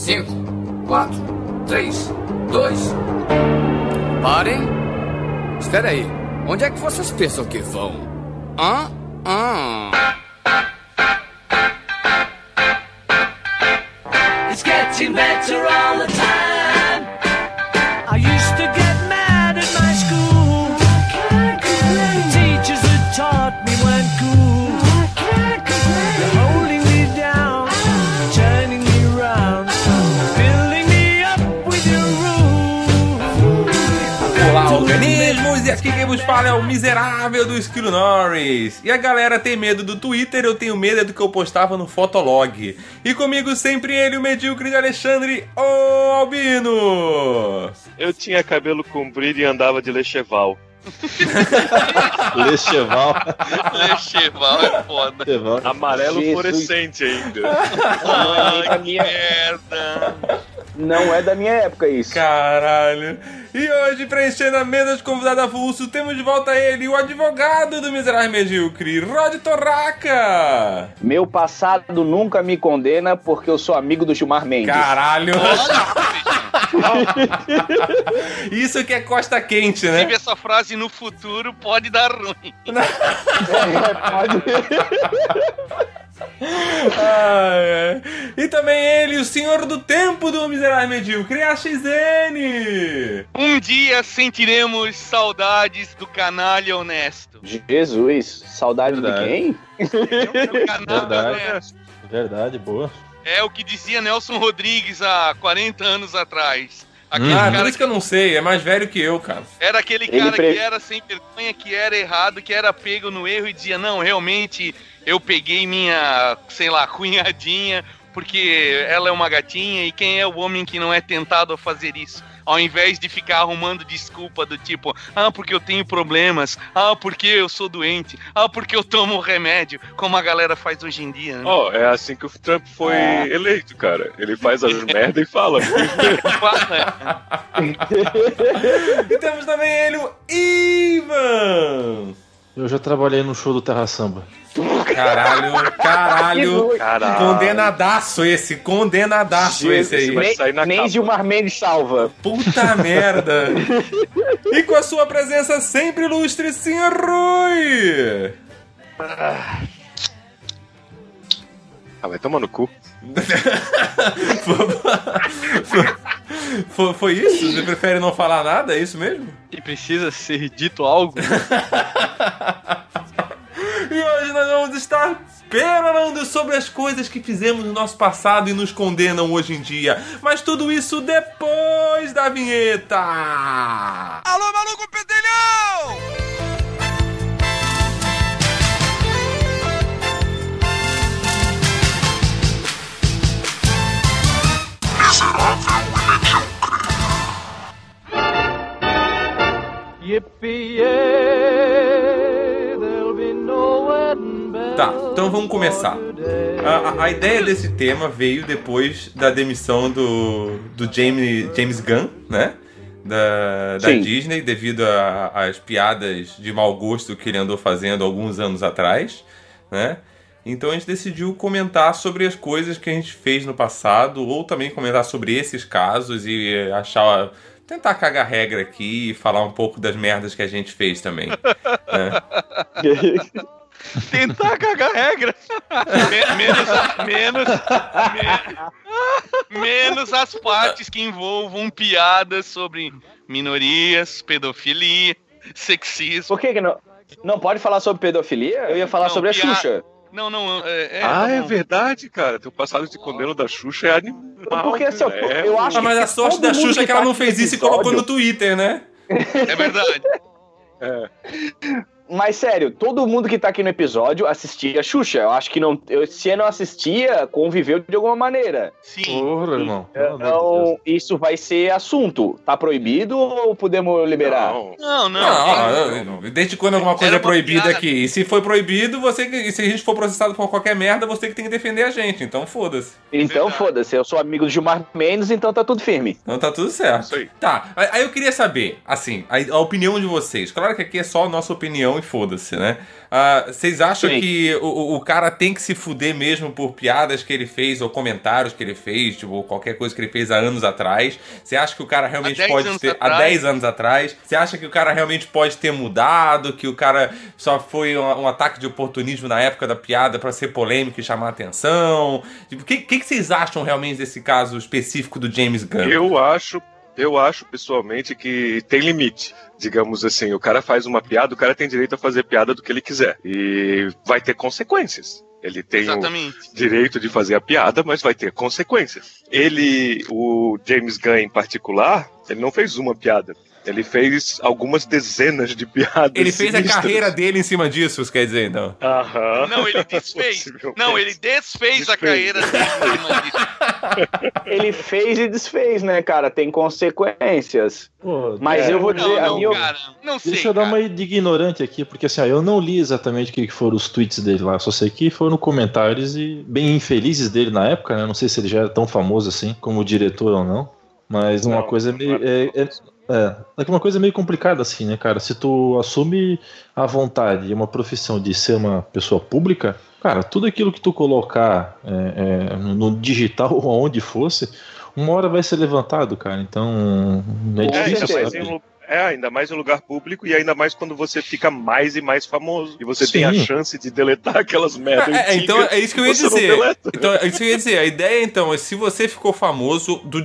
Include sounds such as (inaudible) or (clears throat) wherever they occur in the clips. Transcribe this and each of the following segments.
5, 4, 3, 2. Parem! Espera aí. Onde é que vocês pensam que vão? Hã? Hã? It's getting better all the time. Vos fala é o miserável do Esquilo Norris. E a galera tem medo do Twitter, eu tenho medo do que eu postava no Fotolog. E comigo sempre ele, o medíocre de Alexandre, o Albino! Eu tinha cabelo comprido e andava de lecheval. (laughs) Lecheval. Lecheval é foda. Lecheval. Amarelo Jesus. fluorescente ainda. Ai, a que minha- merda. Não é da minha época isso. Caralho! E hoje, preenchendo a mesa de convidado avulso, temos de volta ele, o advogado do miserável medíocre, Rod Torraca! Meu passado nunca me condena porque eu sou amigo do Gilmar Mendes. Caralho! Olha, (laughs) Isso que é costa quente, né? inclusive essa frase no futuro pode dar ruim. (laughs) É, pode... Ai, ai. E também ele, o senhor do tempo do miserável medíocre, a XN! Um dia sentiremos saudades do canalha honesto. Jesus, saudade Verdade. de quem? Do canalha Verdade. honesto. Verdade, boa. É o que dizia Nelson Rodrigues há 40 anos atrás. Aquele Ah, por cara isso que eu não sei, é mais velho que eu, cara. Era aquele Ele cara pre- que era sem vergonha, que era errado, que era pego no erro e dizia: Não, realmente eu peguei minha, sei lá, (laughs) cunhadinha, porque ela é uma gatinha e quem é o homem que não é tentado a fazer isso? Ao invés de ficar arrumando desculpa do tipo: Ah, porque eu tenho problemas, ah, porque eu sou doente, ah, porque eu tomo remédio, como a galera faz hoje em dia. Né? Ó, é assim que o Trump foi eleito, cara. Ele faz as (laughs) merda e fala. (laughs) E temos também ele, o Ivan! Eu já trabalhei no show do Terra Samba. Caralho, caralho. (laughs) Caralho. Condenadaço esse, condenadaço esse aí. vai Nem, sair na nem. Gilmar Mendes salva. Puta (laughs) merda. E com a sua presença sempre ilustre, senhor Rui. Ah, vai tomar no cu. Foi, foi isso? Você prefere não falar nada? É isso mesmo? E precisa ser dito algo. E hoje nós vamos estar perorando sobre as coisas que fizemos no nosso passado e nos condenam hoje em dia. Mas tudo isso depois da vinheta. Alô, maluco pedelhão! Yippee-yay, there'll be no wedding bells Tá, então vamos começar. A, a- ideia desse tema veio depois da demissão do, do James, James Gunn, né? Da, da. Disney, devido às piadas de mau gosto que ele andou fazendo alguns anos atrás, né? Então a gente decidiu comentar sobre as coisas que a gente fez no passado, ou também comentar sobre esses casos e eh, achar. Tentar cagar regra aqui e falar um pouco das merdas que a gente fez também. né? (laughs) Tentar cagar regra. (laughs) Me- menos, menos, me- menos as partes que envolvam piadas sobre minorias, pedofilia, sexismo. Por que, que não? Não pode falar sobre pedofilia? Eu ia falar Não, sobre a piada- Xuxa. Não, não, é, é, ah, tá é verdade, cara. Teu passado de condeno da Xuxa é animal. Porque assim, eu- é, eu acho Ah, mas a sorte da Xuxa é que ela não fez isso e episódio- colocou no Twitter, né? É verdade. Mas sério, todo mundo que tá aqui no episódio assistia a Xuxa. Eu acho que não. Eu, se não assistia, conviveu de alguma maneira. Sim. Porra, irmão. Então, isso vai ser assunto. Tá proibido ou podemos liberar? Não. Não, não. Não, não, desde quando alguma coisa é proibida piada. aqui? E se foi proibido, você que- e se a gente for processado por qualquer merda, você que tem que defender a gente. Então foda-se. Então, foda-se. Eu sou amigo do Gilmar Mendes, então tá tudo firme. Então tá tudo certo. Isso aí. Tá, aí aí eu queria saber, assim, a, a opinião de vocês. Claro que aqui é só a nossa opinião e foda-se, né? Ah, Vocês acham Sim. que o, o cara tem que se fuder mesmo por piadas que ele fez ou comentários que ele fez, tipo, ou qualquer coisa que ele fez há anos atrás? Você acha que o cara realmente 10 pode ter. Há atrás. 10 anos atrás? Você acha que o cara realmente pode ter mudado? Que o cara só foi um, um ataque de oportunismo na época da piada pra ser polêmico e chamar atenção? Tipo, o que, que, que vocês acham realmente desse caso específico do James Gunn? Eu acho, eu acho pessoalmente que tem limite. Digamos assim, o cara faz uma piada, o cara tem direito a fazer piada do que ele quiser. E vai ter consequências. Ele tem o Exatamente. direito de fazer a piada, mas vai ter consequências. Ele, o James Gunn em particular, ele não fez uma piada. Ele fez algumas dezenas de piadas. Ele fez a sinistras. carreira dele em cima disso, quer dizer, então. Aham. Não, ele desfez. Não, ele desfez a Desfez. carreira dele. em cima disso. Ele fez e desfez, né, cara? Tem consequências. Pô, Mas É. eu vou dizer, Não, a não, minha. cara. Não sei. Deixa eu dar cara. uma de ignorante aqui, porque assim, ó, eu não li exatamente o que foram os tweets dele lá, só sei que foram comentários e bem infelizes dele na época, né? Não sei se ele já era tão famoso assim como diretor ou não. Mas uma Não, coisa não meio. É, é, é, é que uma coisa meio complicada assim, né, cara? Se tu assume a vontade e uma profissão de ser uma pessoa pública, cara, tudo aquilo que tu colocar é, é, no digital (laughs) ou aonde fosse, uma hora vai ser levantado, cara. Então é É, difícil, ainda mais, sabe? é, ainda mais em lugar público e ainda mais quando você fica mais e mais famoso. E você tem a Sim. chance de deletar (laughs) aquelas merdas. É, é, então é isso que eu ia dizer. Então, é isso que eu ia dizer. A ideia, então, é se você ficou famoso, do,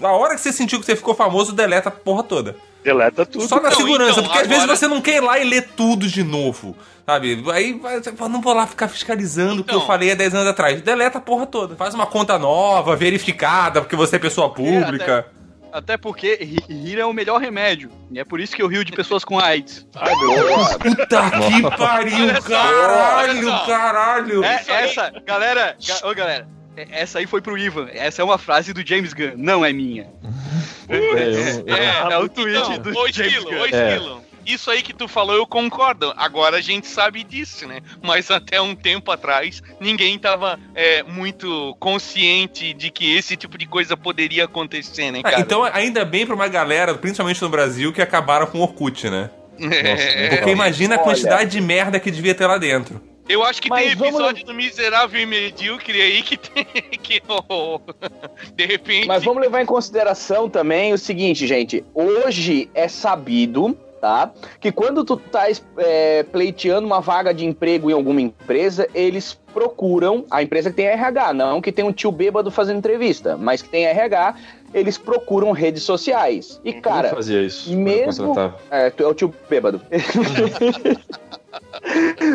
da hora que você sentiu que você ficou famoso, deleta a porra toda. Deleta tudo. Só na Não, segurança, então, porque às vezes agora- você não quer ir lá e ler tudo de novo. Sabe? Aí vai- você fala, não vou lá ficar fiscalizando o que eu Então. falei há 10 anos atrás. Deleta a porra toda. Faz uma conta nova, verificada, porque você é pessoa pública. Até porque ri- rir é o melhor remédio. E é por isso que eu rio de pessoas com AIDS. Puta que pariu, caralho, caralho. É, essa, galera, ga- ô galera, é- essa aí foi pro Ivan. Essa é uma frase do James Gunn, não é minha. (laughs) É, eu- eu- É, É o tweet então, do ô, James Gunn. ô, Esquilo. Isso aí que tu falou, eu concordo. Agora a gente sabe disso, né? Mas até um tempo atrás, ninguém tava é, muito consciente de que esse tipo de coisa poderia acontecer, né, Ah, cara? então, ainda bem pra uma galera, principalmente no Brasil, que acabaram com o Orkut, né? (laughs) É, Porque imagina a Olha. quantidade de merda que devia ter lá dentro. Eu acho que Mas tem vamos- episódio do Miserável e Medíocre aí que tem. (laughs) que, oh, de repente. Mas vamos levar em consideração também o seguinte, gente. Hoje é sabido, tá? Que quando tu tá é, pleiteando uma vaga de emprego em alguma empresa, eles procuram a empresa que tem RH, não que tem um tio bêbado fazendo entrevista, mas que tem RH, eles procuram redes sociais. E, eu cara, fazia isso. eu mesmo- é, tu é o tio bêbado. (laughs)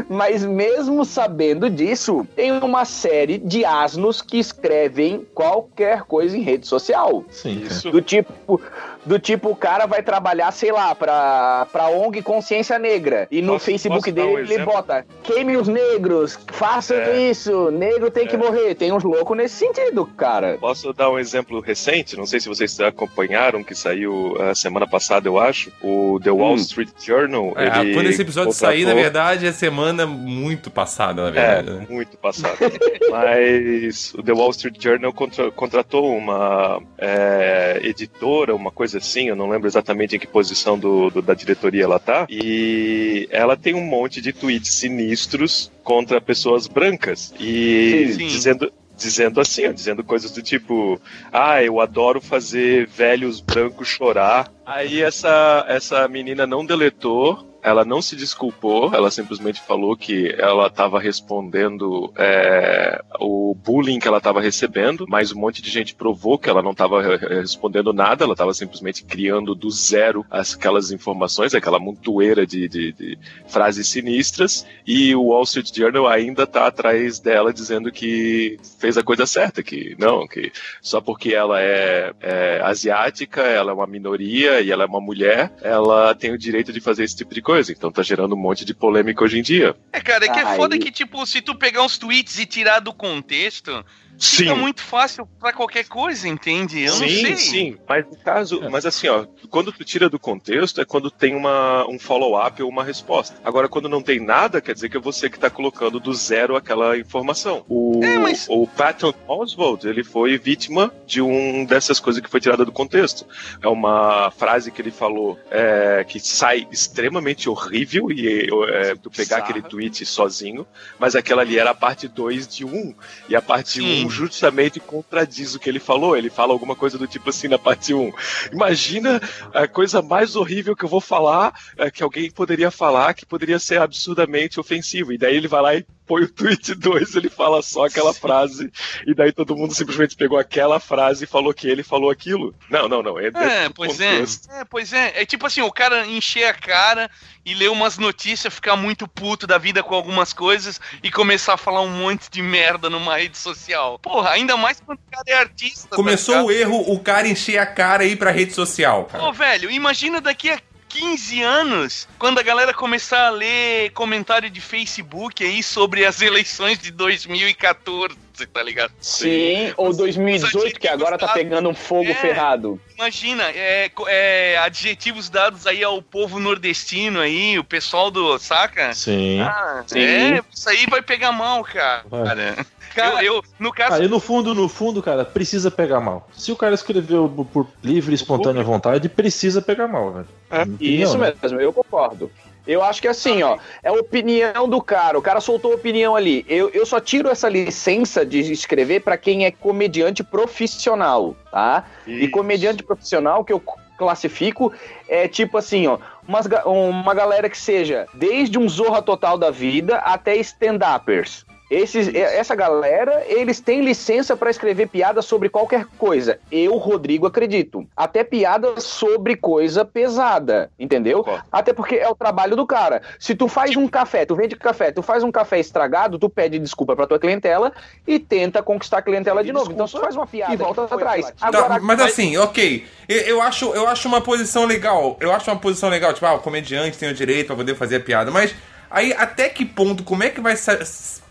Mas mesmo sabendo disso, tem uma série de asnos que escrevem qualquer coisa em rede social. Sim. Isso. Do tipo, do tipo, o cara vai trabalhar, sei lá, pra, pra ONG Consciência Negra. E no Posso- Facebook posso dele um ele bota: queime os negros, façam É. isso, negro tem que É. morrer. Tem uns loucos nesse sentido, cara. Posso dar um exemplo recente? Não sei se vocês acompanharam, que saiu a semana passada, eu acho. O The Wall Hum. Street Journal. É, ele quando esse episódio sair, na contratou- verdade, é semana muito passada, na verdade. É, né? muito passado. (laughs) Mas o The Wall Street Journal contra- contratou uma é, editora, uma coisa assim, eu não lembro exatamente em que posição do, do- da diretoria ela tá. E ela tem um monte de tweets sinistros contra pessoas brancas. E Sim. dizendo. Dizendo assim, ó, dizendo coisas do tipo, ah, eu adoro fazer velhos brancos chorar. Aí essa, essa menina não deletou, ela não se desculpou, ela simplesmente falou que ela estava respondendo é, o bullying que ela estava recebendo, mas um monte de gente provou que ela não estava respondendo nada, ela estava simplesmente criando do zero as- aquelas informações, aquela montoeira de, de- de frases sinistras, e o Wall Street Journal ainda está atrás dela dizendo que fez a coisa certa, que não, que só porque ela é, é asiática, ela é uma minoria e ela é uma mulher, ela tem o direito de fazer esse tipo de coisa. Então tá gerando um monte de polêmica hoje em dia. É, cara, é que é Ai. foda que, tipo, se tu pegar uns tweets e tirar do contexto, Sim. fica muito fácil pra qualquer coisa, entende? Eu sim, não sei. sim. Mas no caso, mas assim, ó, quando tu tira do contexto é quando tem uma, um follow-up ou uma resposta. Agora, quando não tem nada, quer dizer que é você que tá colocando do zero aquela informação. O, É, mas- o Patton Oswald, ele foi vítima de um dessas coisas que foi tirada do contexto. É uma frase que ele falou é, que sai extremamente horrível e é, tu pegar Bizarra. aquele tweet sozinho, mas aquela ali era a parte 2 de 1. E a parte Sim. 1 justamente contradiz o que ele falou. Ele fala alguma coisa do tipo assim na parte 1. Imagina a coisa mais horrível que eu vou falar, é, que alguém poderia falar, que poderia ser absurdamente ofensivo. E daí ele vai lá e põe o tweet 2, ele fala só aquela frase, e daí todo mundo simplesmente pegou aquela frase e falou que ele falou aquilo. Não, não, não. É, É, pois é. contexto. É, pois é. É tipo assim, o cara encher a cara e ler umas notícias, ficar muito puto da vida com algumas coisas e começar a falar um monte de merda numa rede social. Porra, ainda mais quando o cara é artista. tá Começou ligado? o erro, o cara encher a cara e ir pra rede social, cara. Ô, velho, imagina daqui a 15 anos, quando a galera começar a ler comentário de Facebook aí sobre as eleições de 2014, tá ligado? Sim, ou 2018, que agora tá pegando um fogo É. ferrado. Imagina, é, é, adjetivos dados aí ao povo nordestino aí, o pessoal do, saca? Sim. Ah, Sim. é, isso aí vai pegar mal, cara. Vai. Eu, eu, no caso, Aí no fundo, no fundo, cara, precisa pegar mal. Se o cara escreveu por livre e espontânea vontade, precisa pegar mal, velho. É, opinião, Isso né? mesmo, eu concordo. Eu acho que assim, ó, é a opinião do cara. O cara soltou a opinião ali. Eu, eu só tiro essa licença de escrever pra quem é comediante profissional, tá? E Isso. comediante profissional que eu classifico é tipo assim, ó, umas ga- uma galera que seja desde um Zorra Total da vida até stand-uppers. Esses, essa galera, eles têm licença pra escrever piada sobre qualquer coisa. Eu, Rodrigo, acredito. Até piada sobre coisa pesada, entendeu? Até porque é o trabalho do cara. Se tu faz um café, tu vende café, tu faz um café estragado, tu pede desculpa pra tua clientela e tenta conquistar a clientela de novo. Então tu faz uma piada e volta atrás. Tá, Agora, mas assim, ok. Eu, eu acho, eu acho uma posição legal. Eu acho uma posição legal. Tipo, ah, o comediante tem o direito pra poder fazer a piada. Mas aí, até que ponto, como é que vai,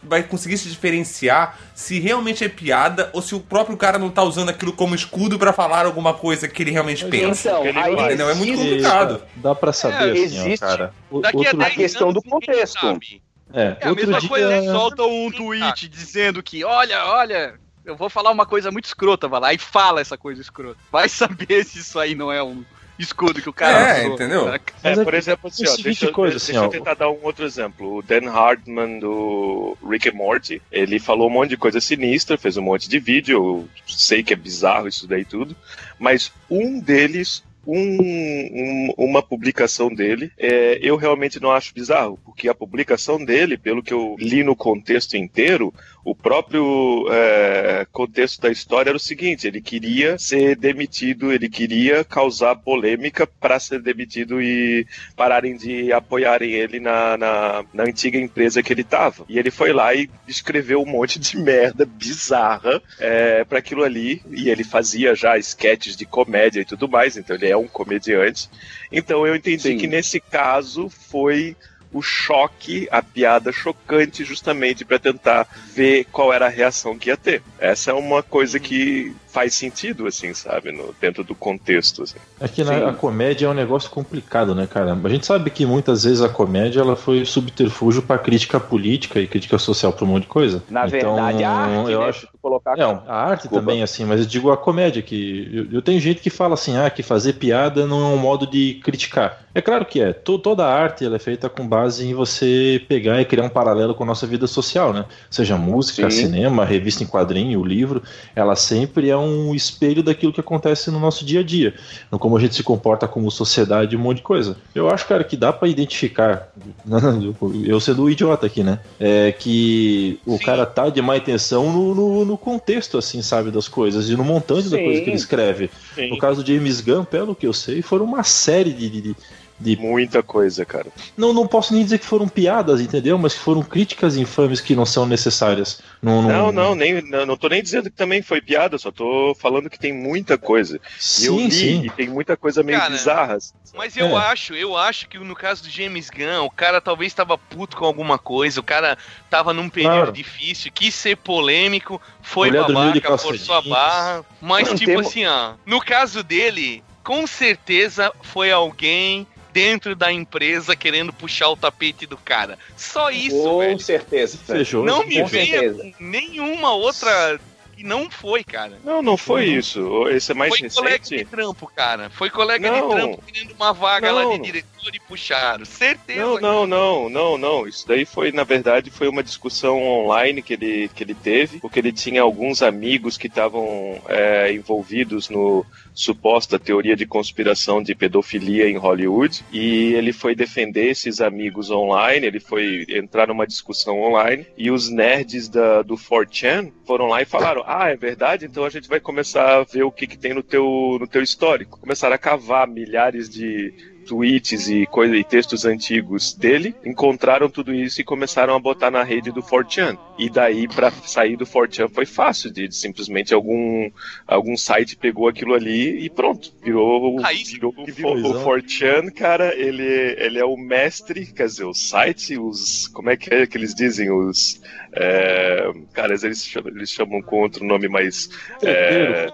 vai conseguir se diferenciar se realmente é piada ou se o próprio cara não tá usando aquilo como escudo pra falar alguma coisa que ele realmente pensa? então, aí Entendeu? É muito complicado. Dá pra saber, É, assim, ó, cara. O- daqui a outro, 10 a questão anos do contexto. sabe. é, É a mesma dia... coisa, né? Solta um tweet dizendo que, olha, olha, eu vou falar uma coisa muito escrota, vai lá e fala essa coisa escrota. Vai saber (laughs) se isso aí não é um escudo que o cara É, usou, entendeu? É, por exemplo, assim, ó, deixa, eu- coisa, deixa assim, eu ó. tentar dar um outro exemplo. O Dan Hartman do Rick and Morty, ele falou um monte de coisa sinistra, fez um monte de vídeo, eu sei que é bizarro isso daí tudo, mas um deles, um- um- uma publicação dele, é, eu realmente não acho bizarro, porque a publicação dele, pelo que eu li no contexto inteiro, o próprio é, contexto da história era o seguinte: ele queria ser demitido, ele queria causar polêmica para ser demitido e pararem de apoiarem ele na, na, na antiga empresa que ele estava. E ele foi lá e escreveu um monte de (laughs) merda bizarra é, para aquilo ali. E ele fazia já sketches de comédia e tudo mais, então ele é um comediante. Então eu entendi Sim. que nesse caso foi o choque, a piada chocante, justamente para tentar ver qual era a reação que ia ter. Essa é uma coisa que faz sentido, assim, sabe, no, dentro do contexto. Assim. É que na, a comédia é um negócio complicado, né, cara? A gente sabe que muitas vezes a comédia ela foi subterfúgio pra crítica política e crítica social pra um monte de coisa. na Então, verdade, a arte, eu né, acho colocar É, a arte Desculpa. também, assim, mas eu digo a comédia, que eu, eu tenho gente que fala assim, ah, que fazer piada não é um modo de criticar. É claro que é. To- toda a arte ela é feita com base em você pegar e criar um paralelo com a nossa vida social, né? Seja música, Sim. cinema, revista em quadrinho, o livro, ela sempre é um espelho daquilo que acontece no nosso dia a dia, no como a gente se comporta como sociedade, um monte de coisa. Eu acho, cara, que dá pra identificar, (laughs) eu sendo o idiota aqui, né? É que o Sim. cara tá de má intenção no, no, no contexto, assim, sabe, das coisas, e no montante da Sim. coisa que ele escreve. No caso de James Gunn, pelo que eu sei, foram uma série de. de- de- Muita coisa, cara. não, não posso nem dizer que foram piadas, entendeu? Mas que foram críticas infames que não são necessárias. Não, Não, não, nem, não, não tô nem dizendo que também foi piada, só tô falando que tem muita coisa. E eu Sim, li sim. e tem muita coisa meio Cara, bizarra. Mas eu É. acho, eu acho que no caso do James Gunn, o cara talvez tava puto com alguma coisa, o cara tava num período Claro. difícil, quis ser polêmico, foi Mulher babaca, forçou a barra. Mas, Não, tipo temo- assim, ó, no caso dele, com certeza foi alguém dentro da empresa querendo puxar o tapete do cara. Só isso, com velho. certeza. Fechou. Não me Com venha nenhuma outra E não foi, cara. Não, não foi isso. Esse é mais foi colega de recente. trampo, cara. Foi colega Não. de trampo querendo uma vaga lá Não. de diretor e puxaram. Certeza. Não, não, não, não, não. Isso daí foi, na verdade, foi uma discussão online que ele, que ele teve, porque ele tinha alguns amigos que estavam é, envolvidos no suposta teoria de conspiração de pedofilia em Hollywood e ele foi defender esses amigos online, ele foi entrar numa discussão online e os nerds da, do 4chan foram lá e falaram, ah, é verdade? Então a gente vai começar a ver o que, que tem no teu, no teu histórico. Começaram a cavar milhares de tweets e, coisa, e textos antigos dele, encontraram tudo isso e começaram a botar na rede do 4chan. E daí, pra sair do 4chan foi fácil, de, de simplesmente algum, algum site pegou aquilo ali e pronto, virou, virou que o, o visão. 4chan, cara, ele, ele é o mestre, quer dizer, o site, os, como é que é que eles dizem, os, é, cara, eles chamam, eles chamam com outro nome mais é,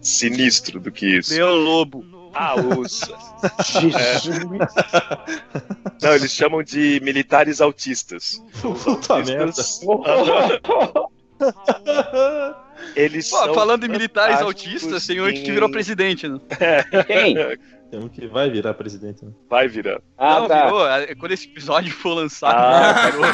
sinistro do que isso. Meu lobo. Ah, (laughs) os. Não, eles chamam de militares autistas. Puta merda. Autistas- Eles Pô, são falando em militares autistas, tem um que virou presidente, né? Quem? (laughs) Tem um que vai virar presidente. Né? Vai virar. Ah, não, tá. virou. é, Quando esse episódio for lançado, Ah, virou.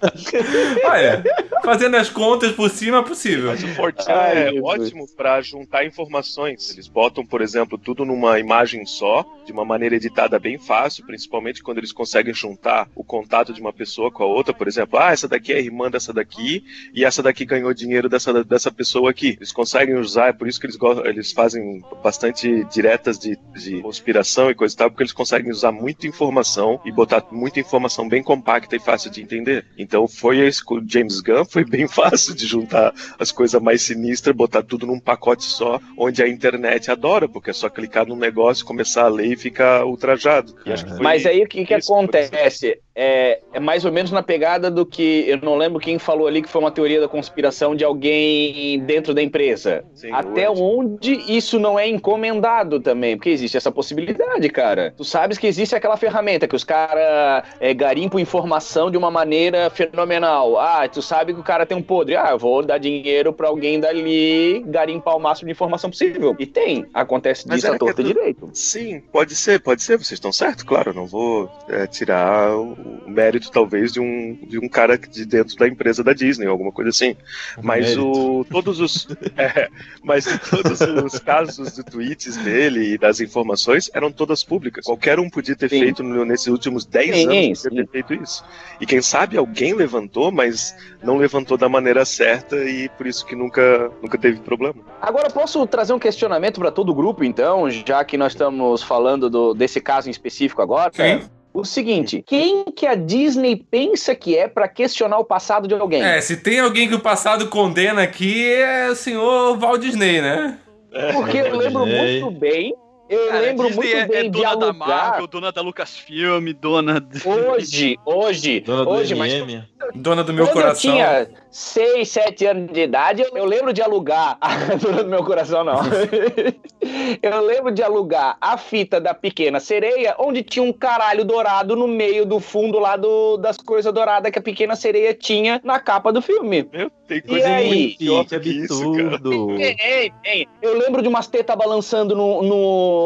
(laughs) Olha, fazendo as contas por cima é possível. Mas o Fortran Ai, é Jesus. ótimo para juntar informações. Eles botam, por exemplo, tudo numa imagem só, de uma maneira editada bem fácil, principalmente quando eles conseguem juntar o contato de uma pessoa com a outra. Por exemplo, ah, essa daqui é a irmã dessa daqui e essa daqui ganhou dinheiro dessa, dessa pessoa aqui. Eles conseguem usar, é por isso que eles, gostam, eles fazem bastante de, de conspiração e coisa e tal, porque eles conseguem usar muita informação e botar muita informação bem compacta e fácil de entender. Então foi esse com o James Gunn, foi bem (laughs) fácil de juntar as coisas mais sinistras, botar tudo num pacote só, onde a internet adora, porque é só clicar num negócio, começar a ler e ficar ultrajado. E acho que foi Mas aí o que, que isso que acontece? É, é mais ou menos na pegada do que. Eu não lembro quem falou ali que foi uma teoria da conspiração de alguém dentro da empresa. Sim, Até hoje. onde isso não é encomendado também? Porque existe essa possibilidade, cara. Tu sabes que existe aquela ferramenta que os caras é, garimpam informação de uma maneira fenomenal. Ah, tu sabe que o cara tem um podre. Ah, eu vou dar dinheiro pra alguém dali garimpar o máximo de informação possível. E tem. Acontece Mas disso era à torta é tu- direito. Sim, pode ser, pode ser, vocês estão certos, claro, não vou é, tirar o mérito, talvez, de um, de um cara de dentro da empresa da Disney, alguma coisa assim. Mas o, todos os. (laughs) é, mas todos os casos de tweets dele e das informações eram todas públicas. Qualquer um podia ter Sim. feito no- nesses últimos 10 Sim, anos podia sim. ter feito isso. E quem sabe alguém levantou, mas não levantou da maneira certa e por isso que nunca, nunca teve problema. Agora eu posso trazer um questionamento para todo o grupo, então, já que nós estamos falando do- desse caso em específico agora. Sim. O seguinte, quem que a Disney pensa que é para questionar o passado de alguém? É, se tem alguém que o passado condena aqui, é o senhor Walt Disney, né? Porque eu lembro muito bem, eu Cara, lembro Disney muito é, bem é de dona da alugar Marvel, dona da Lucasfilm, dona. de- hoje, hoje, Dona do hoje, mas MM. Dona do meu quando coração. eu tinha 6, 7 anos de idade, eu lembro de alugar. A (laughs) dona do meu coração, não. (laughs) eu lembro de alugar a fita da Pequena Sereia, onde tinha um caralho dourado no meio do fundo lá do, das coisas douradas que a Pequena Sereia tinha na capa do filme. Meu, tem E coisa aí? muito Que do que isso, cara. absurdo. Tem, tem. Eu lembro de umas tetas balançando no. no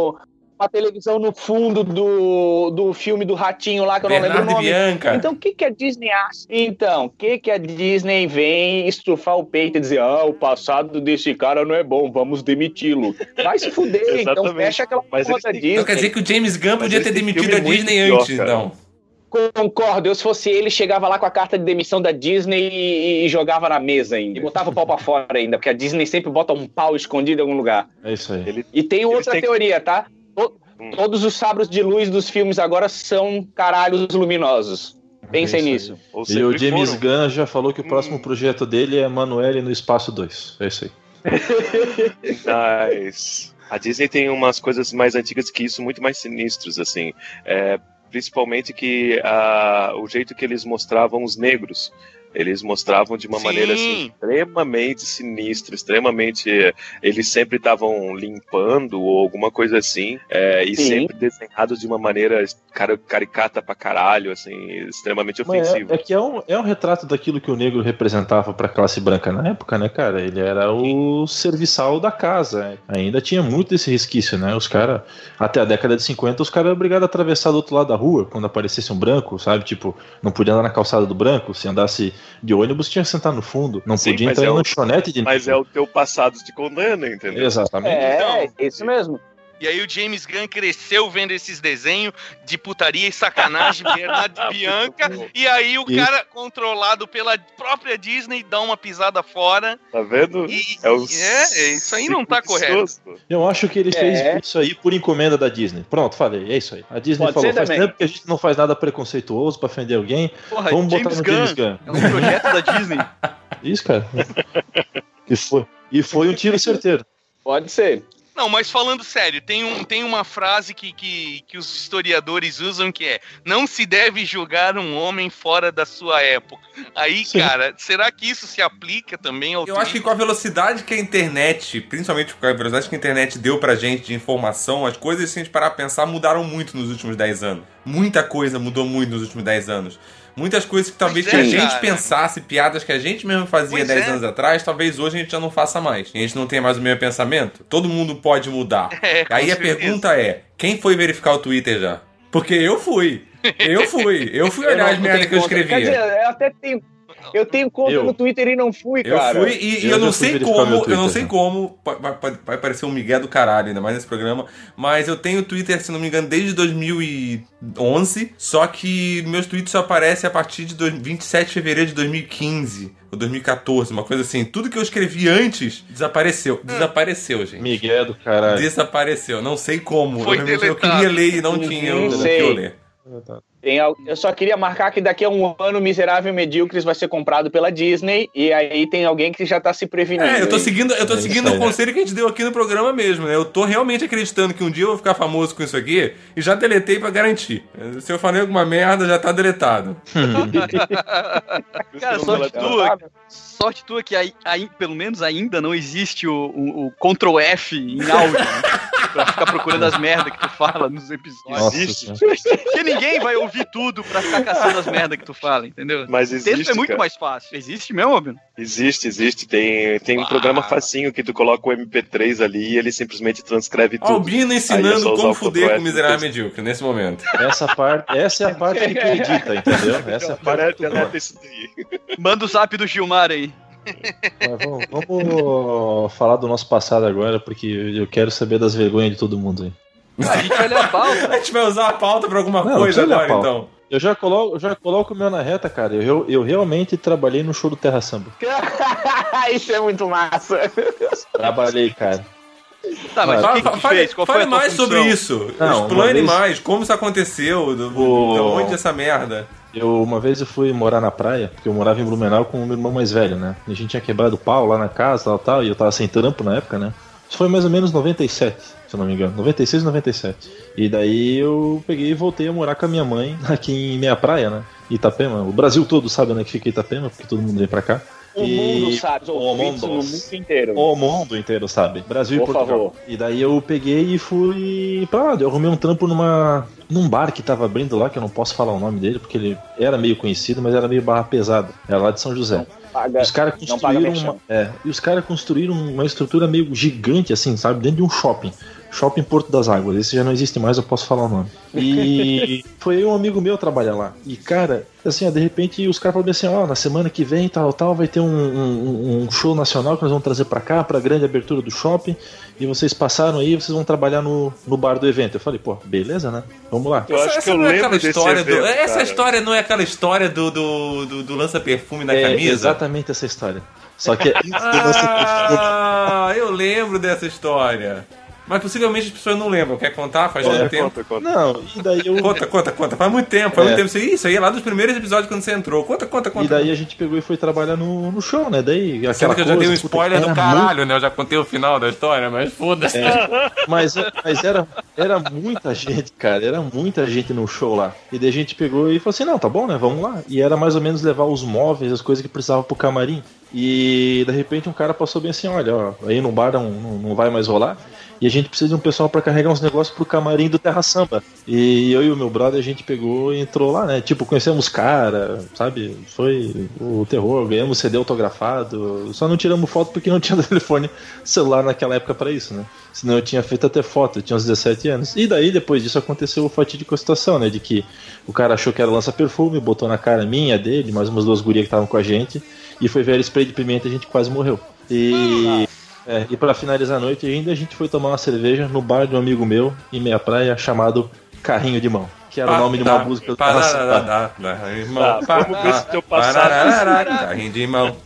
uma televisão no fundo do, do filme do Ratinho lá, que eu não lembro o Bernardo nome. Bianca. Então, o que, que a Disney acha? Então, o que, que a Disney vem estufar o peito e dizer: ah, o passado desse cara não é bom, vamos demiti-lo? Vai se fuder, então fecha aquela Mas porra eles da têm- Disney. Então quer dizer que o James Gunn podia ter demitido a é Disney pior, antes, cara. então. Concordo, eu se fosse ele, chegava lá com a carta de demissão da Disney e, e jogava na mesa ainda. E botava o pau pra fora ainda, porque a Disney sempre bota um pau escondido em algum lugar. É isso aí. Ele, E tem outra têm teoria, tá? To- Hum. Todos os sabres de luz dos filmes agora são caralhos luminosos. Pensem É nisso. E o James foram. Gunn já falou que o próximo Hum. projeto dele é Manuele no Espaço 2. É isso aí. Mas a Disney tem umas coisas mais antigas que isso, muito mais sinistros, assim. É, principalmente que ah, o jeito que eles mostravam os negros Eles mostravam de uma Sim. maneira assim, extremamente sinistra, extremamente. Eles sempre estavam limpando ou alguma coisa assim, é, e Sim. sempre desenhados de uma maneira cara- caricata pra caralho, assim, extremamente ofensiva. é, é que é um, é um retrato daquilo que o negro representava pra classe branca na época, né, cara? Ele era o serviçal da casa. Ainda tinha muito esse resquício, né? Os caras, até a década de 50, os caras eram obrigados a atravessar do outro lado da rua quando aparecesse um branco, sabe? Tipo, não podia andar na calçada do branco. Se andasse de ônibus, tinha que sentar no fundo. Não Sim, podia entrar é em lanchonete de Mas é o teu passado te condena, entendeu? Exatamente. É, Então, isso mesmo. E aí o James Gunn cresceu vendo esses desenhos de putaria e sacanagem, Bernardo e (laughs) Bianca, e aí o E- cara, controlado pela própria Disney, dá uma pisada fora. Tá vendo? E, É, o é, isso aí não tá correto. Eu acho que ele É. fez isso aí por encomenda da Disney. Pronto, falei, é isso aí. A Disney Pode falou, faz também. tempo que a gente não faz nada preconceituoso pra ofender alguém. Porra, Vamos botar James no Gunn. James Gunn. É um projeto da Disney. Isso, cara. e, foi, e foi um tiro certeiro. Pode ser. Não, mas falando sério, tem, um, tem uma frase que, que, que os historiadores usam que é: não se deve julgar um homem fora da sua época. Aí, Sim. cara, será que isso se aplica também ao Eu acho que com a velocidade que a internet, principalmente com a velocidade que a internet deu pra gente de informação, as coisas, se a gente parar pra pensar, mudaram muito nos últimos 10 anos. Muita coisa mudou muito nos últimos 10 anos. Muitas coisas que talvez que a é, gente cara. pensasse, piadas que a gente mesmo fazia Pois 10 é. anos atrás, talvez hoje a gente já não faça mais. A gente não tem mais o mesmo pensamento. Todo mundo pode mudar. (laughs) É, Aí a pergunta é: quem foi verificar o Twitter já? Porque eu fui. Eu fui. Eu fui olhar não- as merdas que eu escrevia. Quer dizer, eu até tenho. Eu tenho conta Eu. no Twitter e não fui, Eu cara. fui e, e Eu eu, não sei como, meu eu não Twitter, sei como, vai, parecer um migué do caralho, ainda mais nesse programa, mas eu tenho Twitter, se não me engano, desde 2011, só que meus tweets só aparecem a partir de dois- 27 de fevereiro de 2015 ou 2014, uma coisa assim. Tudo que eu escrevi antes desapareceu. Desapareceu, gente. Miguel do caralho. Desapareceu, não sei como. Foi eu, eu queria ler e não tinha o que sei. eu ler. Tem eu só queria marcar que daqui a um ano o Miserável Medíocres vai ser comprado pela Disney e aí tem alguém que já tá se prevenindo. É, eu tô seguindo, eu tô É seguindo o conselho que a gente deu aqui no programa mesmo, né? Eu tô realmente acreditando que um dia eu vou ficar famoso com isso aqui e já deletei pra garantir. Se eu falei alguma merda, já tá deletado. (laughs) Cara, sorte tua, sorte tua que aí, aí, pelo menos ainda não existe o, o, o Ctrl F em áudio. né? (laughs) pra ficar procurando as merdas que tu fala nos episódios. Nossa existe. Porque ninguém vai ouvir tudo pra ficar caçando as merdas que tu fala, entendeu? Mas O texto existe, é muito cara. mais fácil. Existe mesmo, Albino? Existe, existe. Tem, tem um Ah. programa facinho que tu coloca o MP3 ali e ele simplesmente transcreve tudo. Albino é ensinando usar como fuder com o miserável medíocre nesse momento. Essa, parte, essa é a parte que tu edita, entendeu? Essa é a parte Parece que. Manda o zap do Gilmar aí. Mas vamos, vamos falar do nosso passado agora, porque eu quero saber das vergonhas de todo mundo aí. A gente vai ler a pauta. (laughs) A gente vai usar a pauta pra alguma Não, coisa agora, então. Eu já coloco, eu já coloco o meu na reta, cara. Eu, eu realmente trabalhei no show do Terra Samba. (laughs) Isso é muito massa. Trabalhei, cara. Tá, mas Fala- que, fale fez? Qual foi fale a tua mais função? sobre isso. Não, Explane vez- mais como isso aconteceu, do, O- de onde essa merda. Eu, uma vez eu fui morar na praia, porque eu morava em Blumenau com o meu irmão mais velho, né? E a gente tinha quebrado o pau lá na casa, tal, tal, e eu tava sem trampo na época, né? Isso foi mais ou menos 97, se eu não me engano. 96, 97. E daí eu peguei e voltei a morar com a minha mãe (laughs) aqui em Meia Praia, né? Itapema. O Brasil todo sabe, né, que fica Itapema, porque todo mundo vem pra cá. O E- mundo sabe, O mundo. no mundo inteiro. O mundo inteiro sabe. Brasil Por e Portugal. favor. E daí eu peguei e fui pra lá. Eu arrumei um trampo numa, num bar que tava abrindo lá, que eu não posso falar o nome dele, porque ele era meio conhecido, mas era meio barra pesada. Era lá de São José. Paga- Os caras construíram uma, é, e os caras construíram uma estrutura meio gigante assim, sabe, dentro de um shopping. Shopping Porto das Águas. Esse já não existe mais, eu posso falar o nome. E (laughs) foi um amigo meu trabalhar lá. E cara, assim, ó, de repente os caras falaram assim, ó, na semana que vem, tal, tal, vai ter um, um- um show nacional que nós vamos trazer pra cá, pra grande abertura do shopping. E vocês passaram aí, vocês vão trabalhar no, no bar do evento. Eu falei, pô, beleza, né? Vamos lá. Eu acho que eu não é lembro aquela desse história do. evento, Essa cara. história não é aquela história do, do, do, do lança-perfume na É camisa? exatamente essa história. Só que (laughs) Ah, eu lembro dessa história. Mas possivelmente as pessoas não lembram. Quer contar? Faz É, muito tempo. Conta, conta. Não, e daí eu. Conta, conta, conta. Faz muito tempo, faz É. muito tempo. Isso aí, isso aí é lá dos primeiros episódios quando você entrou. Conta, conta, conta. E daí a gente pegou e foi trabalhar no, no show, né? Daí Sendo aquela que eu já dei um spoiler do caralho, né? Eu já contei o final da história, mas foda-se. Mas, mas era, era muita gente, cara. Era muita gente no show lá. E daí a gente pegou e falou assim: não, tá bom, né? Vamos lá. E era mais ou menos levar os móveis, as coisas que precisava pro camarim. E de repente um cara passou bem assim: olha, ó, aí no bar não, não, não vai mais rolar. E a gente precisa de um pessoal pra carregar uns negócios pro camarim do Terra Samba. E eu e o meu brother, a gente pegou e entrou lá, né? Tipo, conhecemos cara, sabe? Foi o terror, ganhamos CD autografado. Só não tiramos foto porque não (laughs) tinha telefone celular naquela época pra isso, né? Senão eu tinha feito até foto, eu tinha uns 17 anos. E daí, depois disso, aconteceu o fatídico situação, né? De que o cara achou que era lança-perfume, botou na cara minha, dele, mais umas duas gurias que estavam com a gente, e foi ver spray de pimenta e a gente quase morreu. E. É, e para finalizar a noite ainda, a gente foi tomar uma cerveja no bar de um amigo meu, em Meia Praia, chamado Carrinho de Mão. Que era o nome de uma música do. Tá, se teu passado- Carrinho de mão.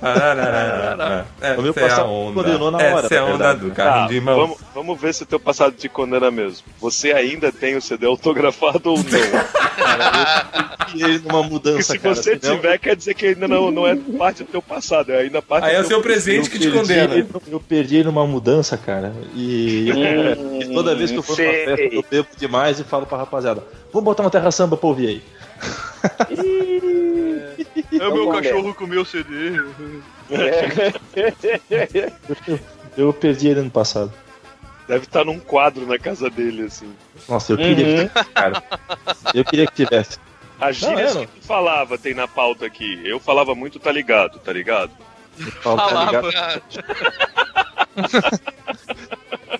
O meu Essa é a passado onda. condenou na hora, Essa é a onda verdade. do Tá, carrinho de mão. vamos, vamos ver se o teu passado te condena mesmo. Você ainda tem o CD autografado ou não? (laughs) E ele numa Porque mudança, se cara, você tiver, quer dizer que ainda não, não é parte do teu passado, é ainda parte Aí é do o seu teu presente que te condena. ele- eu perdi ele numa mudança, cara. E, Hum, e toda vez que eu for sei. festa, eu bebo demais e falo pra rapaziada: vamos botar uma terra samba pra ouvir aí. É o meu cachorro comeu o CD. Eu perdi ele ano passado. Deve estar num quadro na casa dele, assim. Nossa, eu queria Uhum. que tivesse, cara. Eu queria que tivesse. As gírias Não, é, que tu falava tem na pauta aqui. Eu falava muito, tá ligado, tá ligado? Falo, tá Falava. ligado,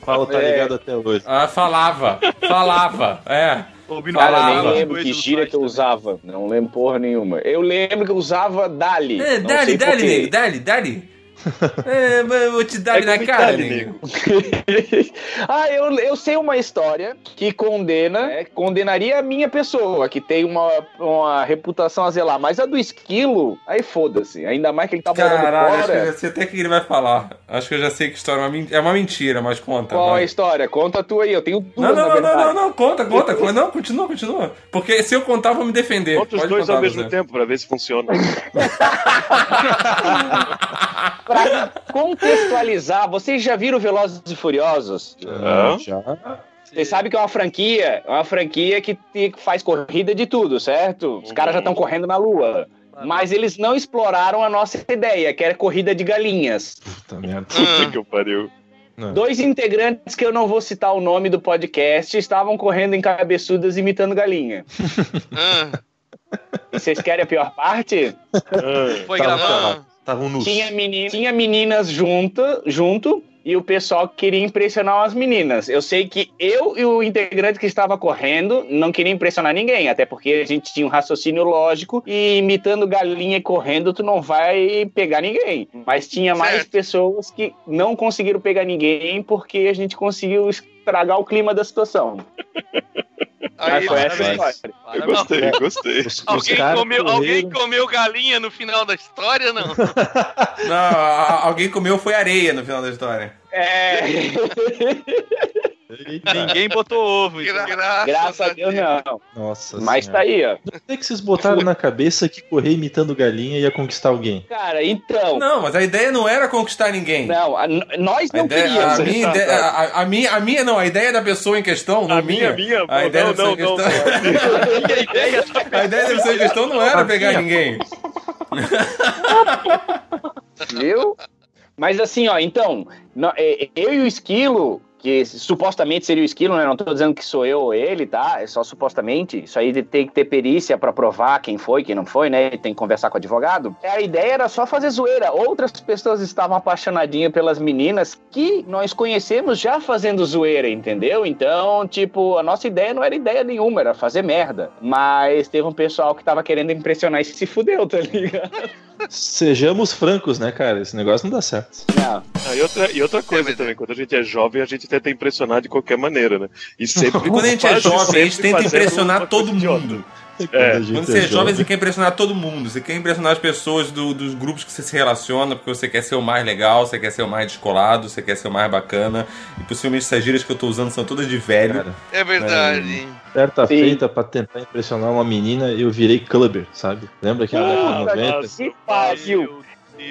falo, tá É. ligado até hoje. Ah, falava, falava, é. Ouvindo Cara, eu Falava. nem lembro que gira que eu usava. Não lembro porra nenhuma. Eu lembro que eu usava Dali. É, Não dali, sei dali, nego, dali, dali. (laughs) É, mas eu vou te dar É na cara, nego. (laughs) ah, eu, eu sei uma história que condena, né, condenaria a minha pessoa, que tem uma, uma reputação a zelar, mas a do esquilo, aí foda-se. Ainda mais que ele tá morando Caralho, eu fora. já sei até o que ele vai falar. Acho que eu já sei que história é uma, é uma mentira, mas conta. Qual vai. a história? Conta a tua aí, eu tenho duas, Não, não, na não, não, não, não, conta, conta. Não, continua, continua. Porque se eu contar, eu vou me defender. Conta os Pode dois ao mesmo você. tempo pra ver se funciona. (laughs) Pra contextualizar, vocês já viram Velozes e Furiosos? Hã? Já. Vocês sabem que é uma franquia, é uma franquia que faz corrida de tudo, certo? Os caras já estão correndo na lua. Mas eles não exploraram a nossa ideia, que era corrida de galinhas. Puta merda. (laughs) Puta que eu pariu. Não. Dois integrantes que eu não vou citar o nome do podcast estavam correndo em cabeçudas imitando galinha. Ah, E vocês querem a pior parte? Ah, Foi gravado. Estavam nus. Tinha, meni- tinha meninas junta, junto e o pessoal queria impressionar as meninas. Eu sei que eu e o integrante que estava correndo não queria impressionar ninguém, até porque a gente tinha um raciocínio lógico e imitando galinha e correndo tu não vai pegar ninguém. Mas tinha mais Certo. pessoas que não conseguiram pegar ninguém porque a gente conseguiu estragar o clima da situação. (laughs) aí, foi essa a parabéns. história. eu gostei, gostei. Os, os alguém, comeu, correram- alguém comeu galinha no final da história, não? (laughs) Não, a- a- alguém comeu foi areia no final da história. É, Ninguém botou ovo. então. Gra- graças a Deus não. Nossa Mas tá senhora. aí, ó. O que que vocês botaram na cabeça que correr imitando galinha ia conquistar alguém? Cara, então. Não, mas a ideia não era conquistar ninguém. Não, a- nós A, não ideia, queríamos. a, minha ideia, a, a minha, a minha não, a ideia da pessoa em questão, não A minha, minha, A pô, ideia não, não, não. questão, A ideia a ideia da pessoa em questão não era pegar ninguém. Viu? Mas assim, ó, então, nó- é, eu e o Esquilo, que supostamente seria o Esquilo, né? Não tô dizendo que sou eu ou ele, tá? É só supostamente. Isso aí de- tem que ter perícia pra provar quem foi, quem não foi, né? Tem que conversar com o advogado. A ideia era só fazer zoeira. Outras pessoas estavam apaixonadinhas pelas meninas que nós conhecemos já fazendo zoeira, entendeu? Então, tipo, a nossa ideia não era ideia nenhuma, era fazer merda. Mas teve um pessoal que tava querendo impressionar e se fudeu, tá ligado? Sejamos francos, né, cara? Esse negócio não dá certo. Não. Ah, e, outra, e outra coisa É verdade. também, quando a gente é jovem, a gente tenta impressionar de qualquer maneira, né? E sempre. (laughs) Quando a gente é jovem, a gente tenta impressionar todo mundo. É, a gente Quando você é jovem, jovem. você quer impressionar todo mundo. Você quer impressionar as pessoas do- dos grupos que você se relaciona, porque você quer ser o mais legal, você quer ser o mais descolado, você quer ser o mais bacana. E possivelmente essas gírias que eu tô usando são todas de velho. Cara, É verdade. certa Sim. feita pra tentar impressionar uma menina, eu virei clubber, sabe? Lembra década de Puta 90? que pariu.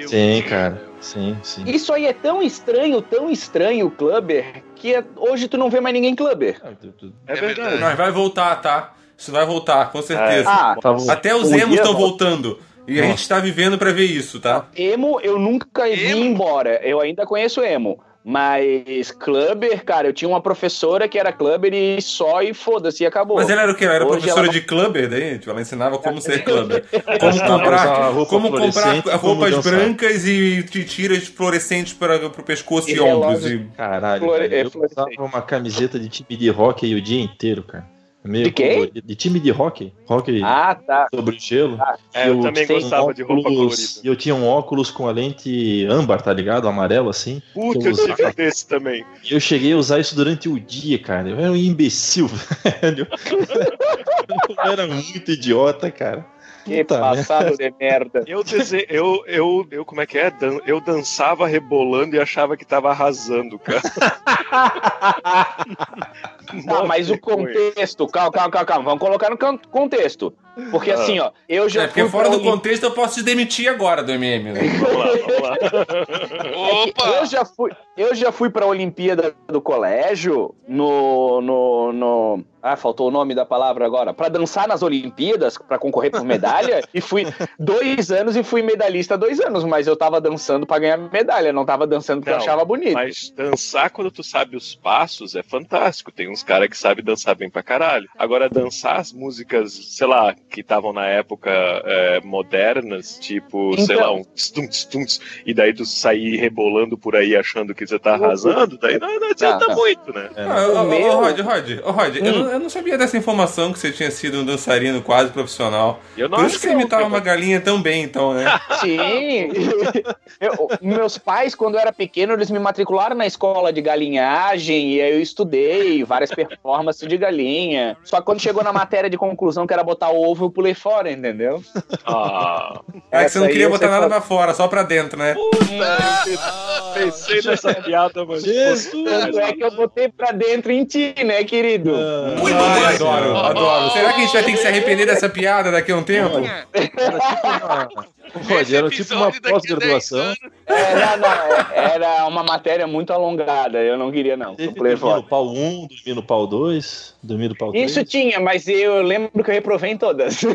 Sim, cara. Sim, sim. Isso aí é tão estranho, tão estranho o clubber, que é- hoje tu não vê mais ninguém clubber. Tu- É É verdade. Mas vai voltar, tá? Isso vai voltar, com certeza. Ah, Tá Até os emos estão volta. voltando. E a Nossa. gente tá vivendo pra ver isso, tá? emo eu nunca vi embora. Eu ainda conheço emo. Mas clubber, cara, eu tinha uma professora que era clubber e só e foda-se, e acabou. Mas ela era o quê? Ela era Hoje professora ela- de clubber daí? Tipo, ela ensinava (laughs) como ser clubber. Como comprar, roupa como comprar como roupas dançar. brancas e tiras fluorescentes para pro pescoço e, E ombros. E... Caralho, Flore- é, eu usava uma camiseta de time de hockey o dia inteiro, cara. Meio De quê? colorido. De time de hockey. Hockey Ah, tá. sobre gelo. É, eu também tinha gostava de roupa óculos- colorida. E eu tinha um óculos com a lente âmbar, tá ligado? Amarelo assim. Puta, que eu usava. tive um desse também. E eu cheguei a usar isso durante o dia, cara. Eu era um imbecil, (laughs) velho. Eu era muito idiota, cara. Que Puta passado de merda. Eu, dese... eu, eu, eu, como é que é? Dan- Eu dançava rebolando e achava que tava arrasando, cara. (laughs) Tá, mas o contexto, calma, calma, calma, calma, vamos colocar no contexto. Porque assim, ó, eu já É, porque fui fora do contexto eu posso te demitir agora do MM, né? Vamos lá, vamos lá. (laughs) É Opa! eu já fui, eu já fui pra Olimpíada do colégio no, no, no- ah, faltou o nome da palavra agora, Pra dançar nas Olimpíadas, pra concorrer por medalha, (laughs) e fui dois anos e fui medalhista dois anos, mas eu tava dançando pra ganhar medalha, não tava dançando porque eu Não, achava bonito. Mas dançar quando tu sabe os passos é fantástico. Tem uns caras que sabem dançar bem pra caralho. Agora, dançar as músicas, sei lá, que estavam na época é, modernas, tipo, sei Então. lá, um stunts, stunts, e daí tu sair rebolando por aí achando que você tá arrasando, daí não, não adianta Não, não. muito, né? É, Ah, ô, ô, Rod, Rod, ô, Rod, eu, Hum. não, eu não sabia dessa informação que você tinha sido um dançarino quase profissional. Eu não Por acho isso que você imitava uma galinha tão bem, então, né? (laughs) Sim. (laughs) Eu- meus pais, quando eu era pequeno, eles me matricularam na escola de galinhagem e aí eu estudei várias performances de galinha. Só que quando chegou na matéria de conclusão, que era botar o ovo, eu pulei fora, entendeu? Ah, É que você não queria botar nada pra fora, só pra dentro, né? pensei nessa piada, mas. Jesus! Tanto é que eu botei pra dentro em ti, né, querido? Ai, adoro, adoro. Será que a gente vai ter que se arrepender dessa piada daqui a um tempo? (laughs) Era tipo uma episódio daqui a 10 pós-graduação. Era, não, é- era uma matéria muito alongada, eu não queria não. Fora. no pau 1, dormir no pau 2, dormir no pau 3. Isso tinha, mas eu lembro que eu reprovei em todas. (laughs)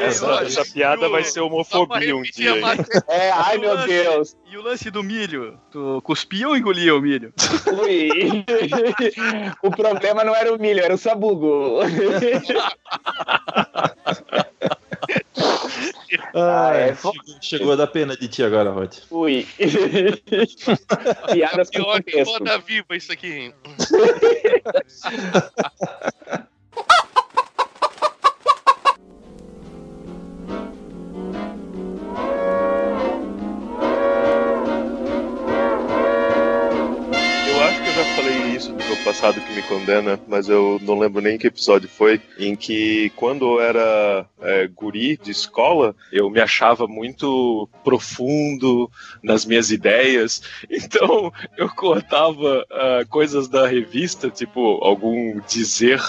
Essa, essa piada vai ser homofobia um dia. É, ai meu Deus. E o lance do milho? Tu cuspia ou engolia o milho? Ui. (laughs) o problema não era o milho, era o sabugo. (laughs) Ah, é, é, chegou, chegou a dar pena de ti agora, Rod. Ui. (laughs) Piadas com Pior que roda viva isso aqui. (laughs) passado que me condena, mas eu não lembro nem que episódio foi, em que quando eu era é, guri de escola, eu me achava muito profundo nas minhas ideias, (laughs) então eu cortava ah, coisas da revista, tipo algum dizer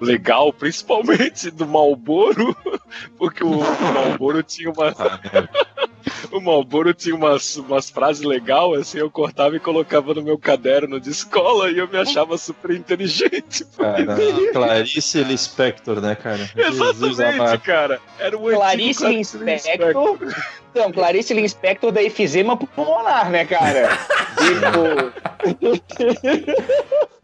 legal, principalmente do Malboro, (laughs) porque o Malboro tinha uma (laughs) o Malboro tinha umas, umas frases legais, assim, eu cortava e colocava no meu caderno de escola e eu me achava super inteligente. (laughs) Cara, Clarice Lispector, né, cara? Exatamente, cara. Era o antigo Clarice Lispector. Então, Clarice Lispector da efizema pulmonar, né, cara? tipo,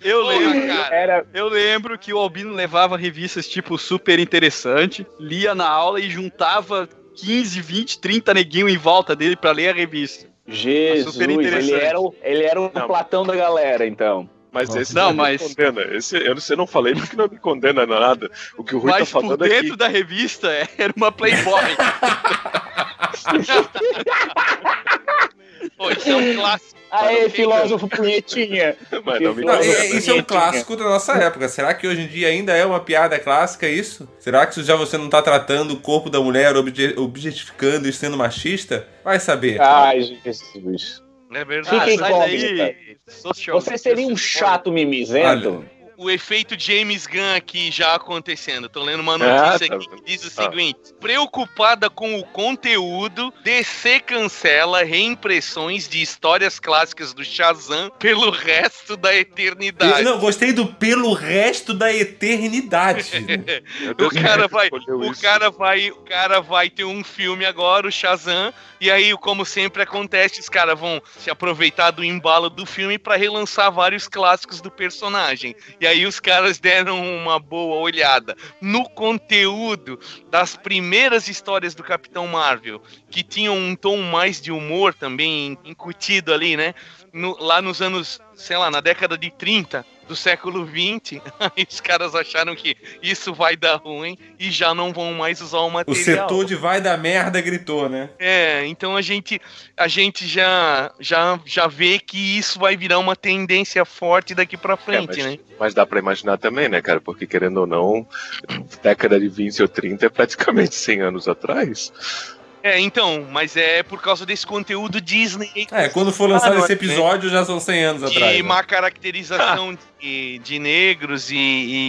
Eu Porra, lembro, cara. era. eu lembro que o Albino levava revistas tipo super interessante, lia na aula e juntava 15, 20, 30 neguinho em volta dele pra ler a revista. Jesus, super ele interessante. era, o, ele era o Não. Platão da galera, então. Mas Nossa. esse Não, não, mas- me condena. Esse, eu não sei, não falei porque não me condena nada. O que o Rui Mas tá por falando dentro da revista (laughs) era uma Playboy. (laughs) Pô, isso é um clássico. (laughs) Aê, filósofo punhetinha. (laughs) Não Não, é- isso é um clássico da nossa época. Será que hoje em dia ainda é uma piada clássica isso? Será que já você não tá tratando o corpo da mulher, obje- objetificando e sendo machista? Vai saber. Ai, Jesus. É verdade. Com daí, social- Você seria um chato mimizento? O efeito James Gunn aqui já acontecendo. Tô lendo uma Ah, notícia tá aqui vendo? que diz o Ah. seguinte: preocupada com o conteúdo, DC cancela reimpressões de histórias clássicas do Shazam pelo resto da eternidade. Eu, não, gostei do pelo resto da eternidade. (laughs) Meu O Deus, cara vai, o isso? cara vai, o cara vai ter um filme agora, o Shazam, e aí, como sempre acontece, os caras vão se aproveitar do embalo do filme pra relançar vários clássicos do personagem. E aí os caras deram uma boa olhada no conteúdo das primeiras histórias do Capitão Marvel, que tinham um tom mais de humor também incutido ali, né? No- lá nos anos, sei lá, na década de 30 do século 20, aí (laughs) os caras acharam que isso vai dar ruim e já não vão mais usar o O material. setor de vai da merda gritou, né? É, então a gente, a gente já, já, já vê que isso vai virar uma tendência forte daqui pra É, frente, mas, né? mas dá pra imaginar também, né, cara? Porque querendo ou não, década de 20 ou 30 é praticamente 100 anos atrás. É, então, mas é por causa desse conteúdo Disney É, quando for lançado Ah, esse episódio já são 100 anos de atrás. né? má caracterização (laughs) de, de negros e,